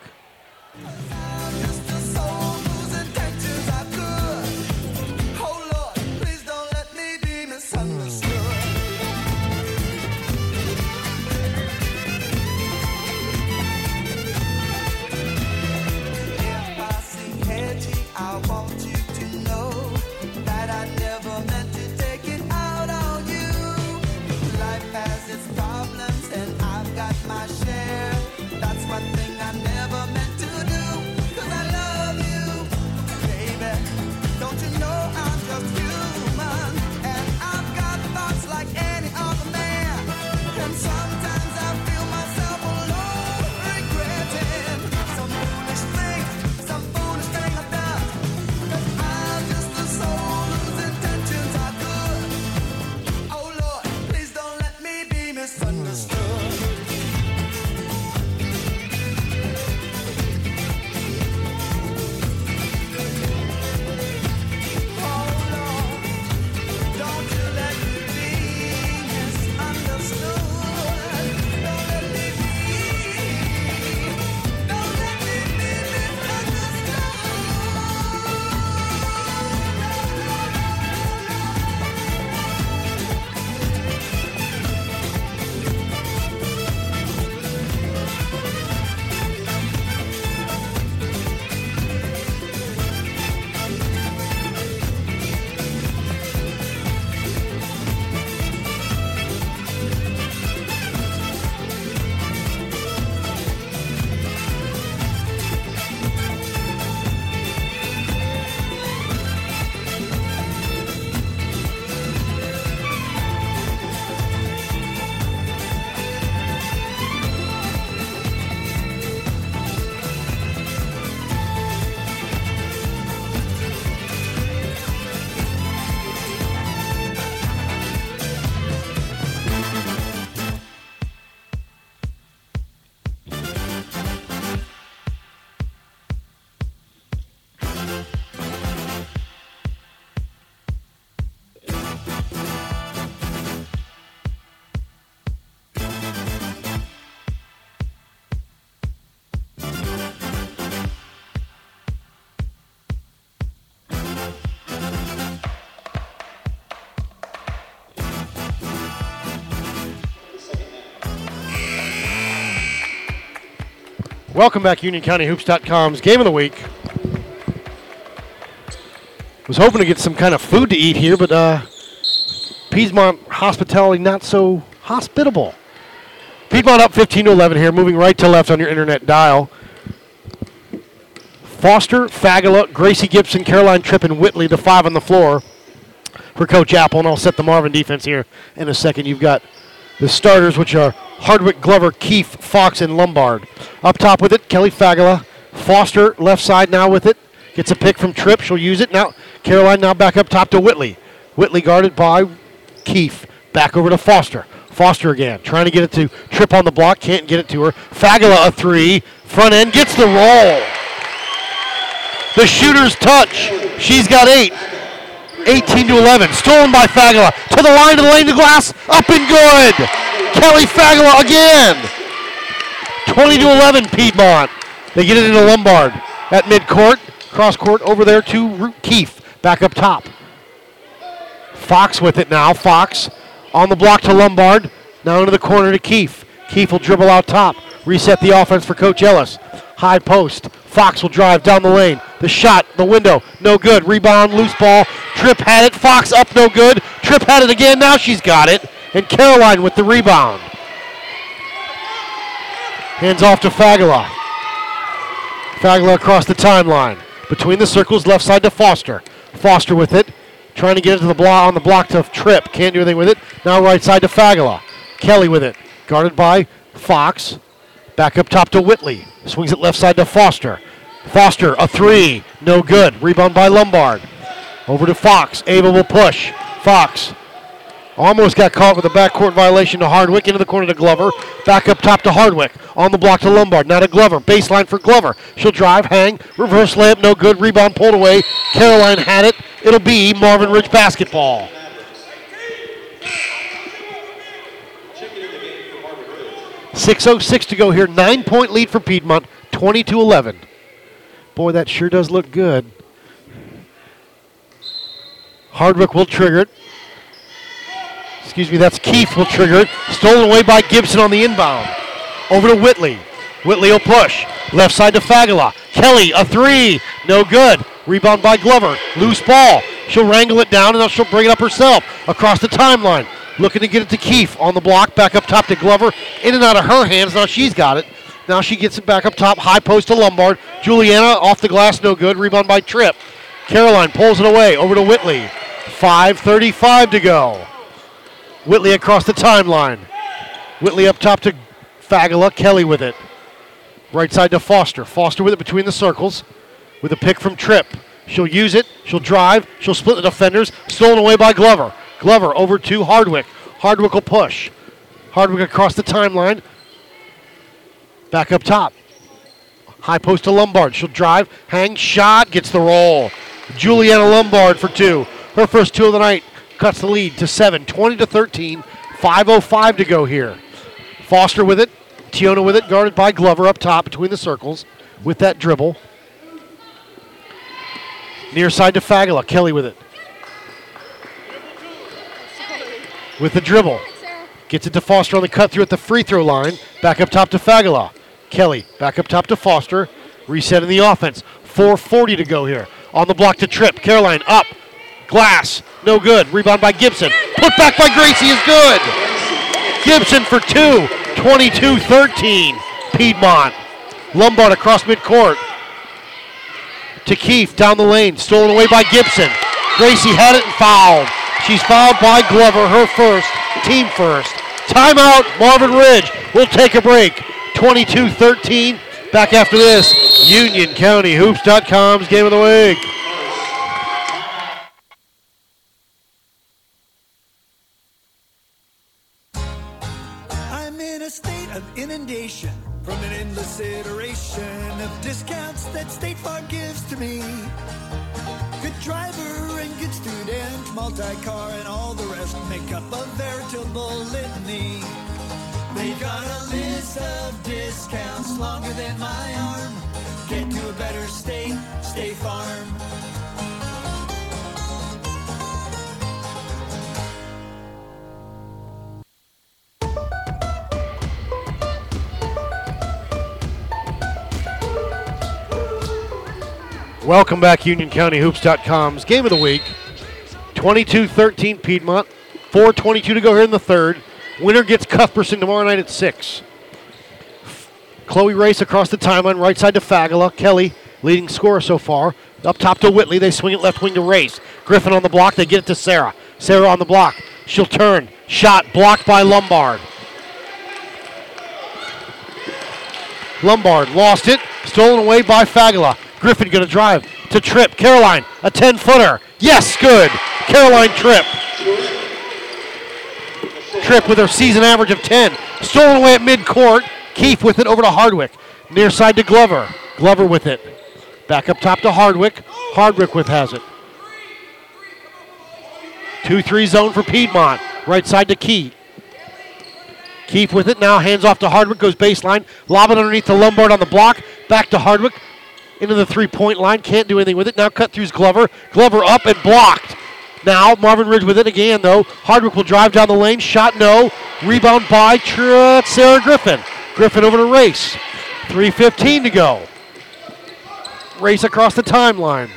Welcome back, UnionCountyHoops.com's Game of the Week. Was hoping to get some kind of food to eat here, but uh, Piedmont hospitality not so hospitable. Piedmont up 15 to 11 here, moving right to left on your internet dial. Foster, Fagala, Gracie Gibson, Caroline Tripp, and Whitley, the five on the floor for Coach Apple, and I'll set the Marvin defense here in a second. You've got the starters, which are Hardwick, Glover, Keefe, Fox, and Lombard. Up top with it, Kelly Fagala. Foster, left side now with it. Gets a pick from Tripp. She'll use it. Now, Caroline now back up top to Whitley. Whitley guarded by Keefe. Back over to Foster. Foster again, trying to get it to Tripp on the block. Can't get it to her. Fagala a three. Front end gets the roll. The shooter's touch. She's got eight. 18 to 11. Stolen by Fagala. To the line, to the lane, to glass. Up and good. Kelly Fagala again. 20 to 11, Piedmont. They get it into Lombard at midcourt. Cross court over there to Root Keefe. Back up top. Fox with it now. Fox on the block to Lombard. Now into the corner to Keefe. Keefe will dribble out top. Reset the offense for Coach Ellis. High post. Fox will drive down the lane. The shot, the window, no good. Rebound, loose ball. Tripp had it. Fox up, no good. Tripp had it again. Now she's got it. And Caroline with the rebound. Hands off to Fagala. Fagala across the timeline. Between the circles, left side to Foster. Foster with it. Trying to get it to the block on the block to Tripp. Can't do anything with it. Now right side to Fagala. Kelly with it. Guarded by Fox. Back up top to Whitley. Swings it left side to Foster. Foster, a three. No good. Rebound by Lombard. Over to Fox. Ava will push. Fox almost got caught with a backcourt violation to Hardwick. Into the corner to Glover. Back up top to Hardwick. On the block to Lombard. Now to Glover. Baseline for Glover. She'll drive, hang. Reverse layup. No good. Rebound pulled away. Caroline had it. It'll be Marvin Ridge basketball. Six oh six to go here. Nine point lead for Piedmont. Twenty to eleven. Boy, that sure does look good. Hardwick will trigger it. Excuse me, that's Keefe will trigger it. Stolen away by Gibson on the inbound. Over to Whitley. Whitley will push. Left side to Fagala. Kelly, a three. No good. Rebound by Glover. Loose ball. She'll wrangle it down and she'll bring it up herself across the timeline. Looking to get it to Keefe on the block. Back up top to Glover. In and out of her hands. Now she's got it. Now she gets it back up top. High post to Lombard. Juliana off the glass. No good. Rebound by Tripp. Caroline pulls it away. Over to Whitley. 5.35 to go. Whitley across the timeline. Whitley up top to Fagala. Kelly with it. Right side to Foster. Foster with it between the circles. With a pick from Tripp. She'll use it. She'll drive. She'll split the defenders. Stolen away by Glover. Glover over to Hardwick. Hardwick will push. Hardwick across the timeline. Back up top. High post to Lombard. She'll drive. Hang. Shot. Gets the roll. Juliana Lombard for two. Her first two of the night cuts the lead to seven. 20 to 13. 5.05 to go here. Foster with it. Tiona with it. Guarded by Glover up top between the circles with that dribble. Near side to Fagala. Kelly with it. With the dribble. Gets it to Foster on the cut through at the free throw line. Back up top to Fagala. Kelly back up top to Foster. Reset in the offense. 4.40 to go here. On the block to Tripp. Caroline up. Glass. No good. Rebound by Gibson. Put back by Gracie is good. Gibson for two. 22 13. Piedmont. Lombard across midcourt. To Keefe down the lane. Stolen away by Gibson. Gracie had it and fouled. She's fouled by Glover, her first, team first. Timeout, Marvin Ridge. We'll take a break. 22 13. Back after this, UnionCountyHoops.com's Game of the Week. Welcome back, UnionCountyHoops.com's game of the week. 22-13 Piedmont. 4:22 to go here in the third. Winner gets Cuthbertson tomorrow night at six. Chloe Race across the timeline, right side to Fagala. Kelly leading scorer so far. Up top to Whitley. They swing it left wing to Race. Griffin on the block. They get it to Sarah. Sarah on the block. She'll turn. Shot blocked by Lombard. Lombard lost it. Stolen away by Fagala. Griffin going to drive to Tripp. Caroline, a 10 footer. Yes, good. Caroline Tripp. Tripp with her season average of 10. Stolen away at midcourt. Keefe with it over to Hardwick. Near side to Glover. Glover with it. Back up top to Hardwick. Hardwick with has it. 2 3 zone for Piedmont. Right side to Key. Keefe with it now. Hands off to Hardwick. Goes baseline. Lob it underneath the Lombard on the block. Back to Hardwick. Into the three point line. Can't do anything with it. Now cut through's Glover. Glover up and blocked. Now Marvin Ridge with it again, though. Hardwick will drive down the lane. Shot no. Rebound by Tr- Sarah Griffin. Griffin over to Race. 3.15 to go. Race across the timeline.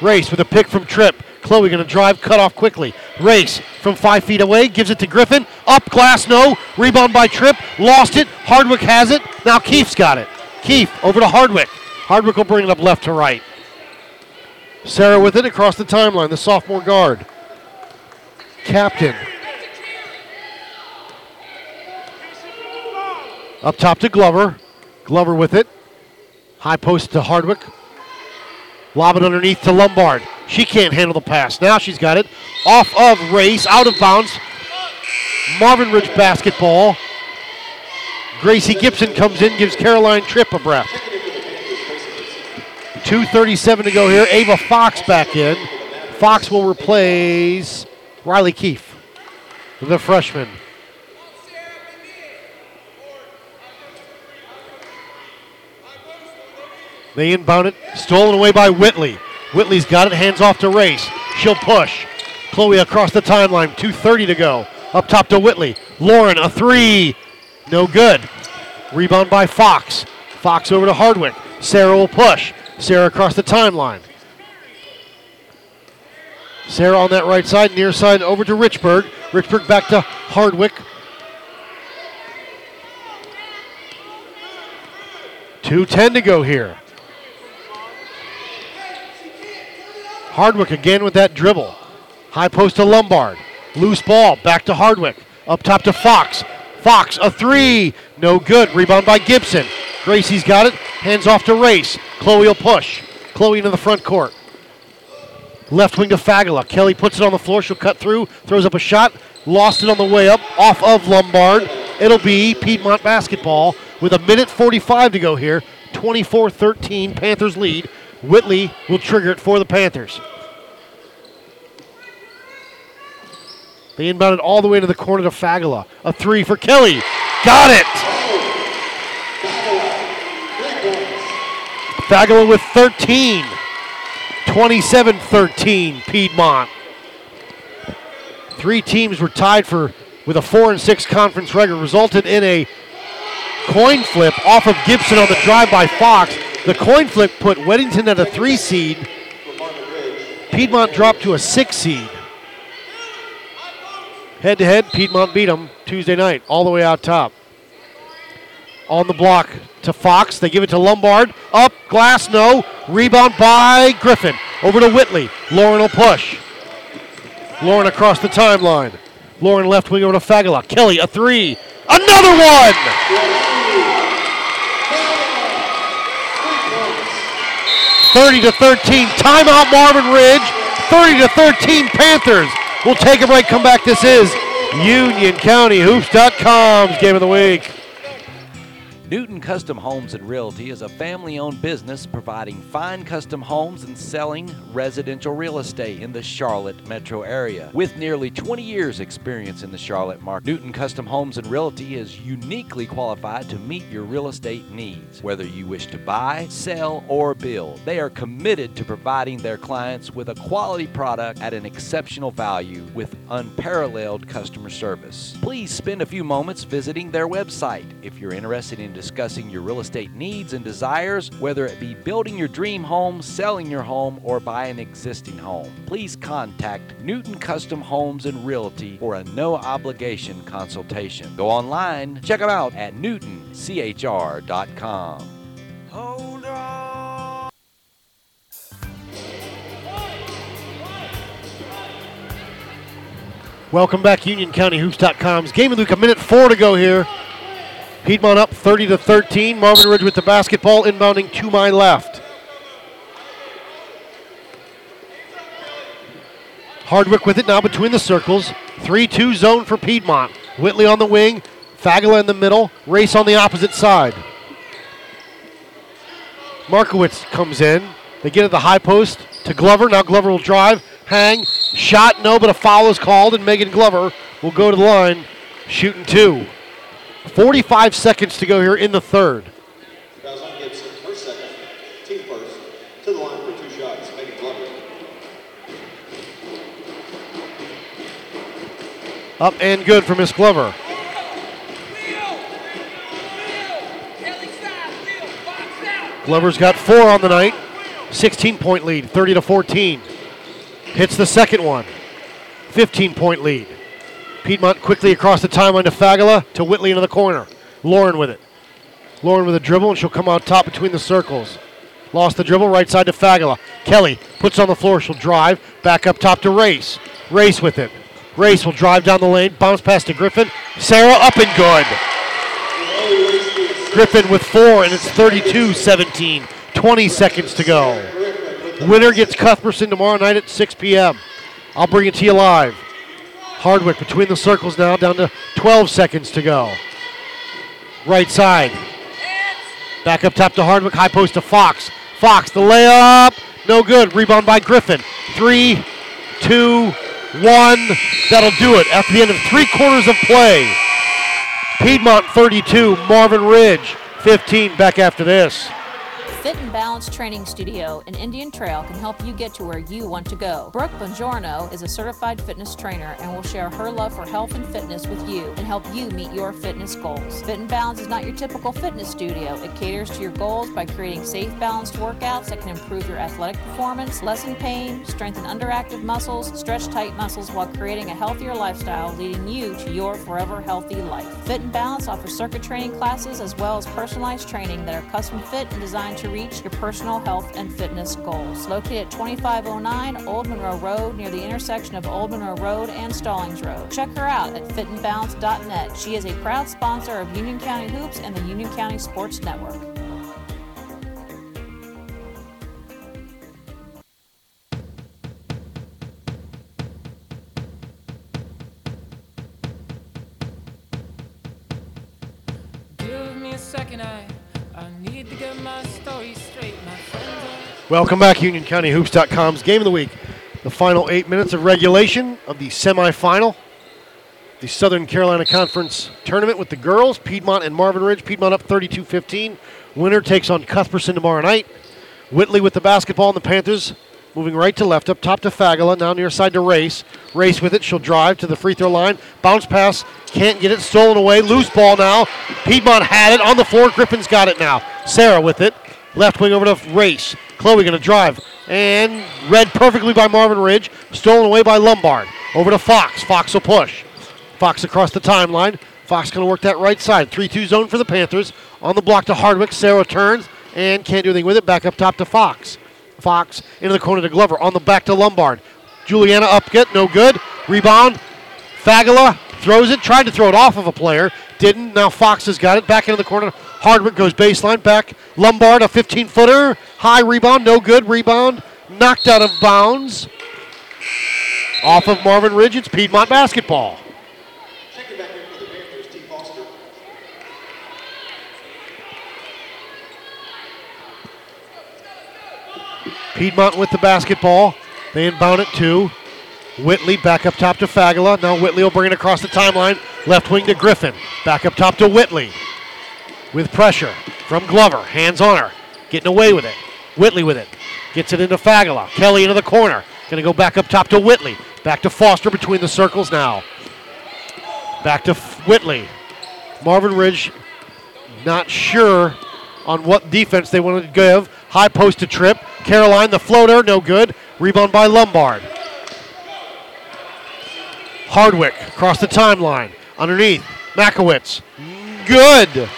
Race with a pick from Tripp. Chloe going to drive, cut off quickly. Race from five feet away, gives it to Griffin. Up, glass, no. Rebound by Tripp. Lost it. Hardwick has it. Now Keefe's got it. Keefe over to Hardwick. Hardwick will bring it up left to right. Sarah with it across the timeline, the sophomore guard. Captain. Up top to Glover. Glover with it. High post to Hardwick. Lob it underneath to Lombard. She can't handle the pass. Now she's got it. Off of Race, out of bounds. Marvin Ridge basketball. Gracie Gibson comes in, gives Caroline Tripp a breath. 2.37 to go here. Ava Fox back in. Fox will replace Riley Keefe, the freshman. They inbound it, stolen away by Whitley. Whitley's got it, hands off to Race. She'll push. Chloe across the timeline, 2.30 to go. Up top to Whitley. Lauren, a three. No good. Rebound by Fox. Fox over to Hardwick. Sarah will push. Sarah across the timeline. Sarah on that right side, near side over to Richburg. Richburg back to Hardwick. Two ten to go here. Hardwick again with that dribble. High post to Lombard. Loose ball back to Hardwick. Up top to Fox. Fox a three. No good. Rebound by Gibson. Gracie's got it. Hands off to Race. Chloe will push. Chloe into the front court. Left wing to Fagala. Kelly puts it on the floor. She'll cut through. Throws up a shot. Lost it on the way up. Off of Lombard. It'll be Piedmont basketball with a minute 45 to go here. 24 13. Panthers lead. Whitley will trigger it for the Panthers. They inbound it all the way to the corner to Fagala. A three for Kelly. Got it! Fagala with 13. 27 13, Piedmont. Three teams were tied for with a four and six conference record, resulted in a coin flip off of Gibson on the drive by Fox. The coin flip put Weddington at a three seed. Piedmont dropped to a six seed. Head to head, Piedmont beat them Tuesday night, all the way out top. On the block to Fox. They give it to Lombard. Up, glass, no. Rebound by Griffin. Over to Whitley. Lauren will push. Lauren across the timeline. Lauren left wing over to Fagala. Kelly, a three. Another one! 30 to 13. Timeout Marvin Ridge. 30 to 13 Panthers. We'll take a break, come back. This is UnionCountyHoops.com's game of the week. Newton Custom Homes and Realty is a family owned business providing fine custom homes and selling residential real estate in the Charlotte metro area. With nearly 20 years' experience in the Charlotte market, Newton Custom Homes and Realty is uniquely qualified to meet your real estate needs. Whether you wish to buy, sell, or build, they are committed to providing their clients with a quality product at an exceptional value with unparalleled customer service. Please spend a few moments visiting their website if you're interested in discussing your real estate needs and desires, whether it be building your dream home, selling your home, or buying an existing home. Please contact Newton Custom Homes and Realty for a no obligation consultation. Go online, check them out at newtonchr.com. Welcome back, UnionCountyHoops.com's game of the week. A minute four to go here. Piedmont up 30 to 13. Marvin Ridge with the basketball, inbounding to my left. Hardwick with it now between the circles. 3 2 zone for Piedmont. Whitley on the wing, Fagala in the middle, race on the opposite side. Markowitz comes in. They get at the high post to Glover. Now Glover will drive, hang, shot, no, but a foul is called, and Megan Glover will go to the line, shooting two. 45 seconds to go here in the third. Valzon Gibson, her second, team first, to the line for two shots. Megan Glover. Up and good for Miss Glover. Glover's got four on the night. 16 point lead, 30 to 14. Hits the second one. 15 point lead. Piedmont quickly across the timeline to Fagala to Whitley into the corner. Lauren with it. Lauren with a dribble, and she'll come out top between the circles. Lost the dribble, right side to Fagala. Kelly puts on the floor. She'll drive back up top to Race. Race with it. Race will drive down the lane, bounce pass to Griffin. Sarah up and good. Griffin with four, and it's 32 17. 20 seconds to go. Winner gets Cuthbertson tomorrow night at 6 p.m. I'll bring it to you live. Hardwick between the circles now, down to 12 seconds to go. Right side. Back up top to Hardwick, high post to Fox. Fox, the layup, no good. Rebound by Griffin. Three, two, one. That'll do it after the end of three quarters of play. Piedmont 32, Marvin Ridge 15. Back after this. Fit and Balance Training Studio in Indian Trail can help you get to where you want to go. Brooke Bongiorno is a certified fitness trainer and will share her love for health and fitness with you and help you meet your fitness goals. Fit and Balance is not your typical fitness studio. It caters to your goals by creating safe, balanced workouts that can improve your athletic performance, lessen pain, strengthen underactive muscles, stretch tight muscles while creating a healthier lifestyle, leading you to your forever healthy life. Fit and Balance offers circuit training classes as well as personalized training that are custom fit and designed to reach your personal health and fitness goals. Located at 2509 Old Monroe Road near the intersection of Old Monroe Road and Stallings Road. Check her out at fitandbalance.net. She is a proud sponsor of Union County Hoops and the Union County Sports Network. Give me a second, I, Welcome back, UnionCountyHoops.com's game of the week. The final eight minutes of regulation of the semifinal, the Southern Carolina Conference tournament with the girls, Piedmont and Marvin Ridge. Piedmont up 32 15. Winner takes on Cuthbertson tomorrow night. Whitley with the basketball, and the Panthers moving right to left, up top to Fagala, now near side to Race. Race with it, she'll drive to the free throw line. Bounce pass, can't get it, stolen away. Loose ball now. Piedmont had it on the floor. Griffin's got it now. Sarah with it. Left wing over to Race. Chloe going to drive. And read perfectly by Marvin Ridge. Stolen away by Lombard. Over to Fox. Fox will push. Fox across the timeline. Fox going to work that right side. 3 2 zone for the Panthers. On the block to Hardwick. Sarah turns and can't do anything with it. Back up top to Fox. Fox into the corner to Glover. On the back to Lombard. Juliana up get. No good. Rebound. Fagala throws it. Tried to throw it off of a player. Didn't. Now Fox has got it. Back into the corner. Hardwick goes baseline. Back. Lombard, a 15 footer. High rebound. No good. Rebound. Knocked out of bounds. Off of Marvin Ridge. It's Piedmont basketball. Checking back in for the Panthers, T. Foster. Piedmont with the basketball. They inbound it to Whitley. Back up top to Fagala. Now Whitley will bring it across the timeline. Left wing to Griffin. Back up top to Whitley. With pressure from Glover. Hands on her. Getting away with it. Whitley with it. Gets it into Fagala. Kelly into the corner. Going to go back up top to Whitley. Back to Foster between the circles now. Back to Whitley. Marvin Ridge Not sure on what defense they want to give. High post to Tripp. Caroline, the floater, no good. Rebound by Lombard. Hardwick across the timeline. Underneath, Makowitz. Good.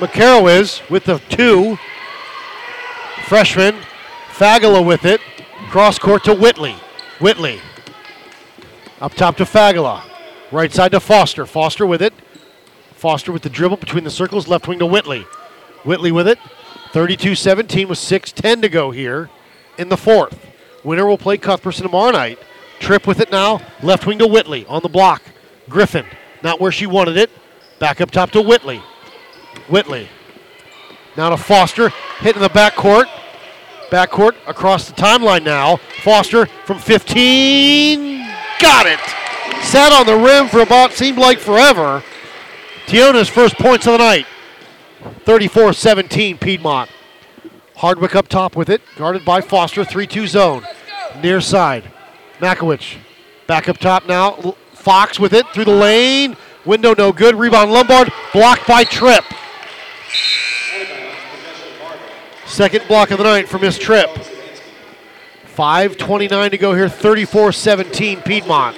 Is with the two. Freshman. Fagala with it. Cross court to Whitley. Whitley. Up top to Fagala. Right side to Foster. Foster with it. Foster with the dribble between the circles. Left wing to Whitley. Whitley with it. 32 17 with 6 10 to go here in the fourth. Winner will play Cuthbertson tomorrow night. Tripp with it now. Left wing to Whitley on the block. Griffin. Not where she wanted it. Back up top to Whitley. Whitley. Now to Foster. Hit in the backcourt. Backcourt across the timeline now. Foster from 15. Got it. Sat on the rim for about, seemed like forever. Tiona's first points of the night. 34 17 Piedmont. Hardwick up top with it. Guarded by Foster. 3 2 zone. Near side. Makowicz. Back up top now. Fox with it through the lane. Window no good. Rebound Lombard. Blocked by Tripp. Second block of the night for Miss Tripp. 5.29 to go here. 34 17 Piedmont.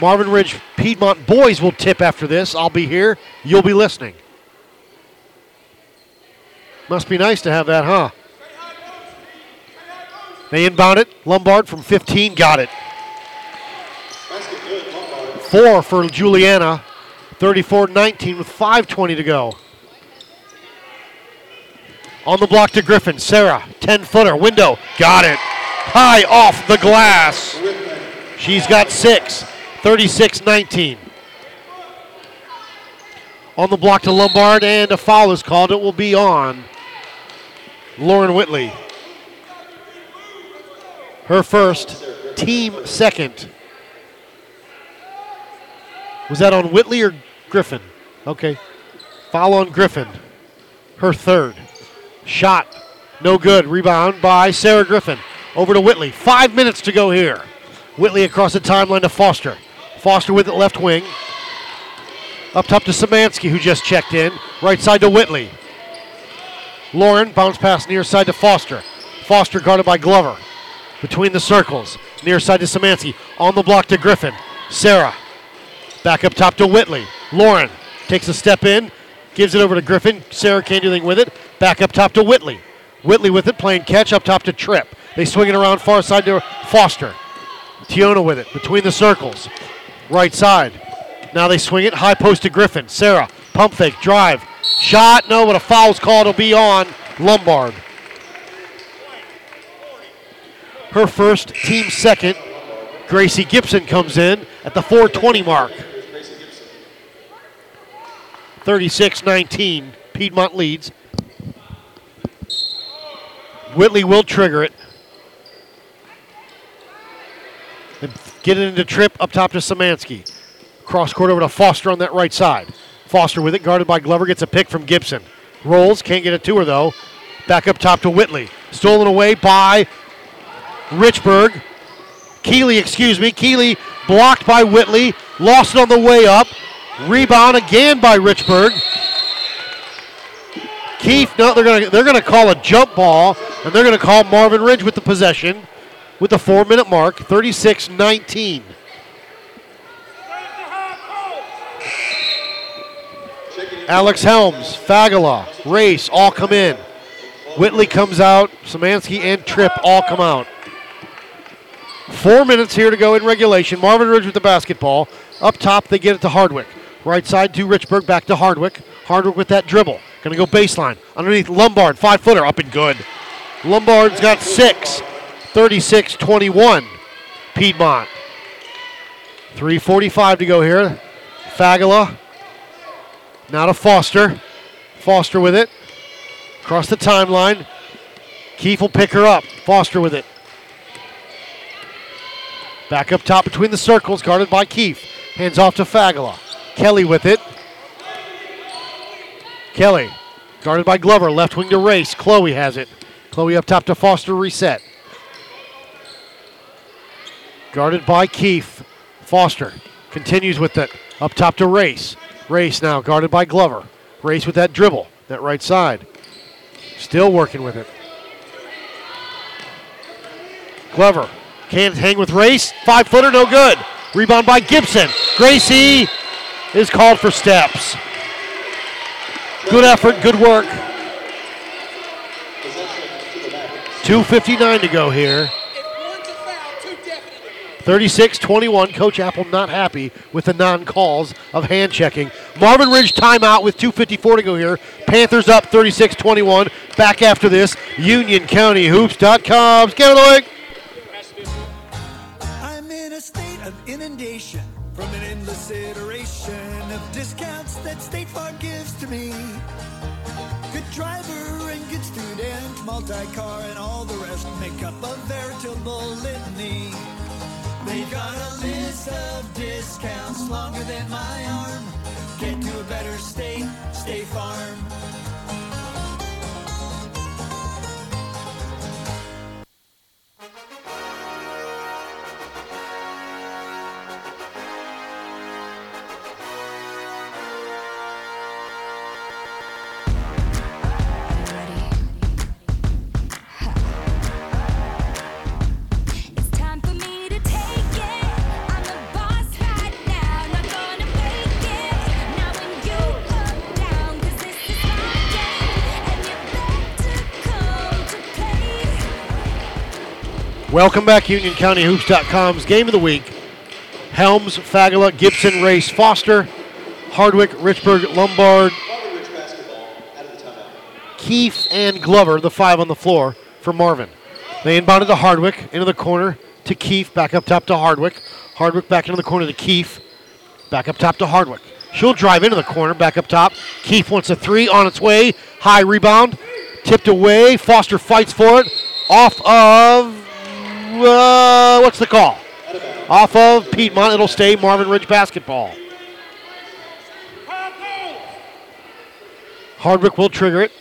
Marvin Ridge Piedmont boys will tip after this. I'll be here. You'll be listening. Must be nice to have that, huh? They inbound it. Lombard from 15 got it. Four for Juliana. 34 19 with 5.20 to go. On the block to Griffin. Sarah, 10 footer. Window. Got it. High off the glass. She's got six. 36 19. On the block to Lombard, and a foul is called. It will be on Lauren Whitley. Her first, team second. Was that on Whitley or Griffin? Okay. Foul on Griffin. Her third. Shot. No good. Rebound by Sarah Griffin. Over to Whitley. Five minutes to go here. Whitley across the timeline to Foster. Foster with it left wing. Up top to Szymanski, who just checked in. Right side to Whitley. Lauren bounce pass near side to Foster. Foster guarded by Glover. Between the circles. Near side to Szymanski. On the block to Griffin. Sarah. Back up top to Whitley. Lauren takes a step in. Gives it over to Griffin. Sarah can't do anything with it. Back up top to Whitley. Whitley with it, playing catch up top to Tripp. They swing it around far side to Foster. Tiona with it between the circles. Right side. Now they swing it high post to Griffin. Sarah, pump fake, drive. Shot, no, but a foul's called. It'll be on Lombard. Her first, team second. Gracie Gibson comes in at the 420 mark. 36 19. Piedmont leads. Whitley will trigger it. And get it into Tripp up top to Szymanski. Cross court over to Foster on that right side. Foster with it, guarded by Glover, gets a pick from Gibson. Rolls, can't get it to her though. Back up top to Whitley. Stolen away by Richburg. Keeley, excuse me. Keeley blocked by Whitley. Lost it on the way up. Rebound again by Richburg. Keith, no, they're gonna they're gonna call a jump ball, and they're gonna call Marvin Ridge with the possession with the four minute mark, 36-19. Alex Helms, Fagala, Race all come in. Whitley comes out, Szymanski and Tripp all come out. Four minutes here to go in regulation. Marvin Ridge with the basketball. Up top, they get it to Hardwick. Right side to Richburg, back to Hardwick. Hardwick with that dribble. Gonna go baseline. Underneath Lombard, five footer, up and good. Lombard's got six. 36 21. Piedmont. 3.45 to go here. Fagala. Now to Foster. Foster with it. Across the timeline. Keefe will pick her up. Foster with it. Back up top between the circles, guarded by Keefe. Hands off to Fagala. Kelly with it. Kelly, guarded by Glover, left wing to Race. Chloe has it. Chloe up top to Foster, reset. Guarded by Keefe. Foster continues with it. Up top to Race. Race now guarded by Glover. Race with that dribble, that right side. Still working with it. Glover can't hang with Race. Five footer, no good. Rebound by Gibson. Gracie is called for steps. Good effort, good work. 2.59 to go here. 36 21. Coach Apple not happy with the non calls of hand checking. Marvin Ridge timeout with 2.54 to go here. Panthers up 36 21. Back after this. UnionCountyHoops.com. Get it longer than my Welcome back, UnionCountyHoops.com's game of the week. Helms, Fagala, Gibson, Race, Foster, Hardwick, Richburg, Lombard, Keefe, and Glover, the five on the floor for Marvin. They inbounded to Hardwick, into the corner to Keefe, back up top to Hardwick. Hardwick back into the corner to Keefe, back up top to Hardwick. She'll drive into the corner, back up top. Keefe wants a three on its way. High rebound, tipped away. Foster fights for it. Off of, uh, what's the call? Off of Piedmont. It'll stay Marvin Ridge basketball. Hardwick will trigger it.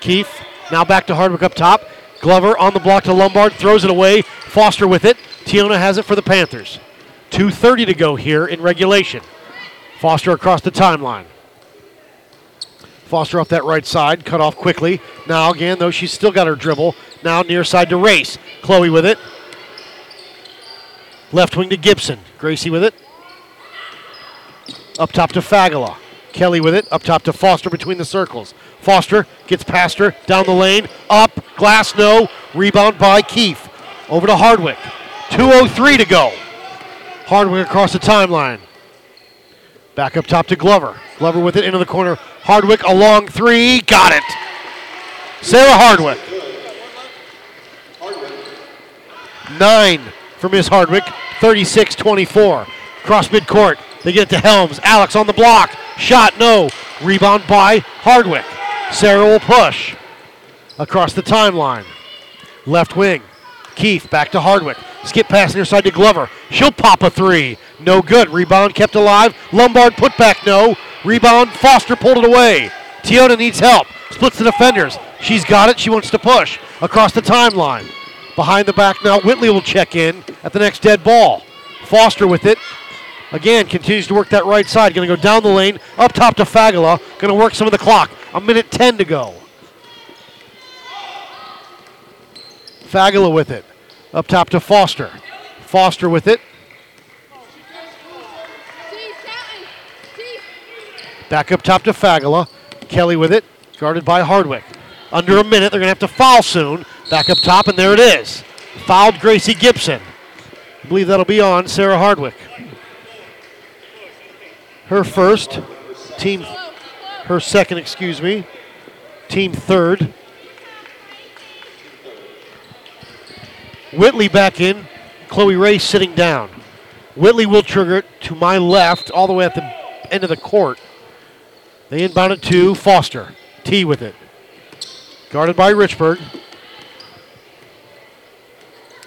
Keefe now back to Hardwick up top. Glover on the block to Lombard, throws it away. Foster with it. Tiona has it for the Panthers. 2.30 to go here in regulation. Foster across the timeline. Foster off that right side, cut off quickly. Now again, though, she's still got her dribble. Now near side to Race. Chloe with it. Left wing to Gibson. Gracie with it. Up top to Fagala. Kelly with it. Up top to Foster between the circles. Foster gets past her. Down the lane. Up. Glass no. Rebound by Keefe. Over to Hardwick. 2.03 to go. Hardwick across the timeline. Back up top to Glover. Glover with it into the corner. Hardwick a long three. Got it. Sarah Hardwick. Nine for Miss Hardwick. 36 24. Cross midcourt. They get it to Helms. Alex on the block. Shot no. Rebound by Hardwick. Sarah will push. Across the timeline. Left wing. Keefe back to Hardwick. Skip pass near side to Glover. She'll pop a three. No good. Rebound kept alive. Lombard put back no. Rebound. Foster pulled it away. Tiona needs help. Splits the defenders. She's got it. She wants to push. Across the timeline. Behind the back now. Whitley will check in at the next dead ball. Foster with it. Again, continues to work that right side. Going to go down the lane. Up top to Fagala. Going to work some of the clock. A minute 10 to go. Fagala with it. Up top to Foster. Foster with it. Back up top to Fagala. Kelly with it. Guarded by Hardwick. Under a minute. They're going to have to foul soon. Back up top, and there it is. Fouled Gracie Gibson. I believe that'll be on Sarah Hardwick. Her first. Team. Her second, excuse me. Team third. Whitley back in. Chloe Ray sitting down. Whitley will trigger it to my left, all the way at the end of the court. They inbound it to Foster. T with it. Guarded by Richburg.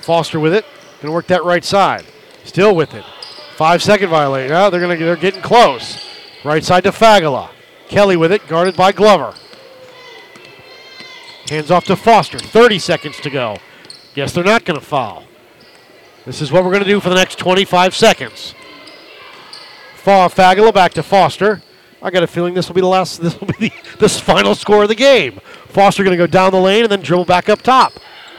Foster with it. To work that right side. Still with it. Five second violation. Now they're to they're getting close. Right side to Fagala. Kelly with it, guarded by Glover. Hands off to Foster. 30 seconds to go. Guess they're not going to foul. This is what we're going to do for the next 25 seconds. Fa- back to Foster. I got a feeling this will be the last. This will be the this final score of the game. Foster going to go down the lane and then dribble back up top.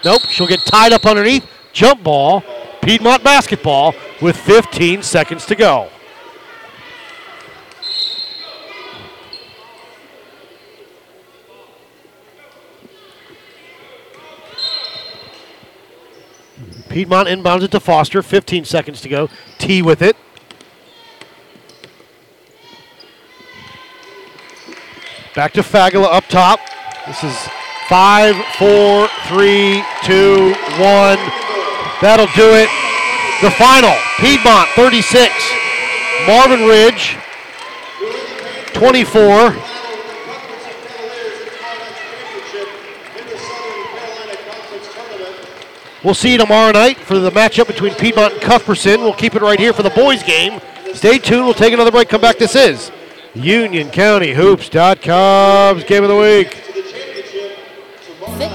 Nope, she'll get tied up underneath. Jump ball. Piedmont basketball with 15 seconds to go. Piedmont inbounds it to Foster. 15 seconds to go. T with it. Back to Fagala up top. This is five, four, three, two, one. That'll do it. The final Piedmont 36, Marvin Ridge 24. We'll see you tomorrow night for the matchup between Piedmont and Cuthbertson. We'll keep it right here for the boys' game. Stay tuned. We'll take another break. Come back. This is UnionCountyHoops.com's game of the week. Fit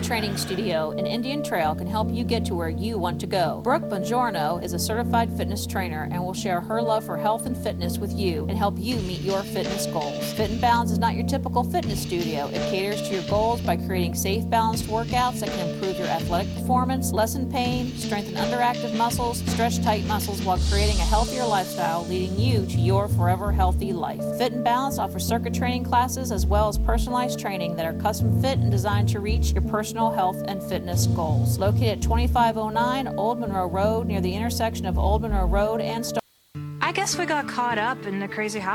Training Studio in Indian Trail can help you get to where you want to go. Brooke Bongiorno is a certified fitness trainer and will share her love for health and fitness with you and help you meet your fitness goals. Fit and Balance is not your typical fitness studio. It caters to your goals by creating safe, balanced workouts that can improve your athletic performance, lessen pain, strengthen underactive muscles, stretch tight muscles while creating a healthier lifestyle, leading you to your forever healthy life. Fit and Balance offers circuit training classes as well as personalized training that are custom fit and designed to reach your personal health and fitness goals. Located at 2509 Old Monroe Road near the intersection of Old Monroe Road and Star. I guess we got caught up in the crazy housing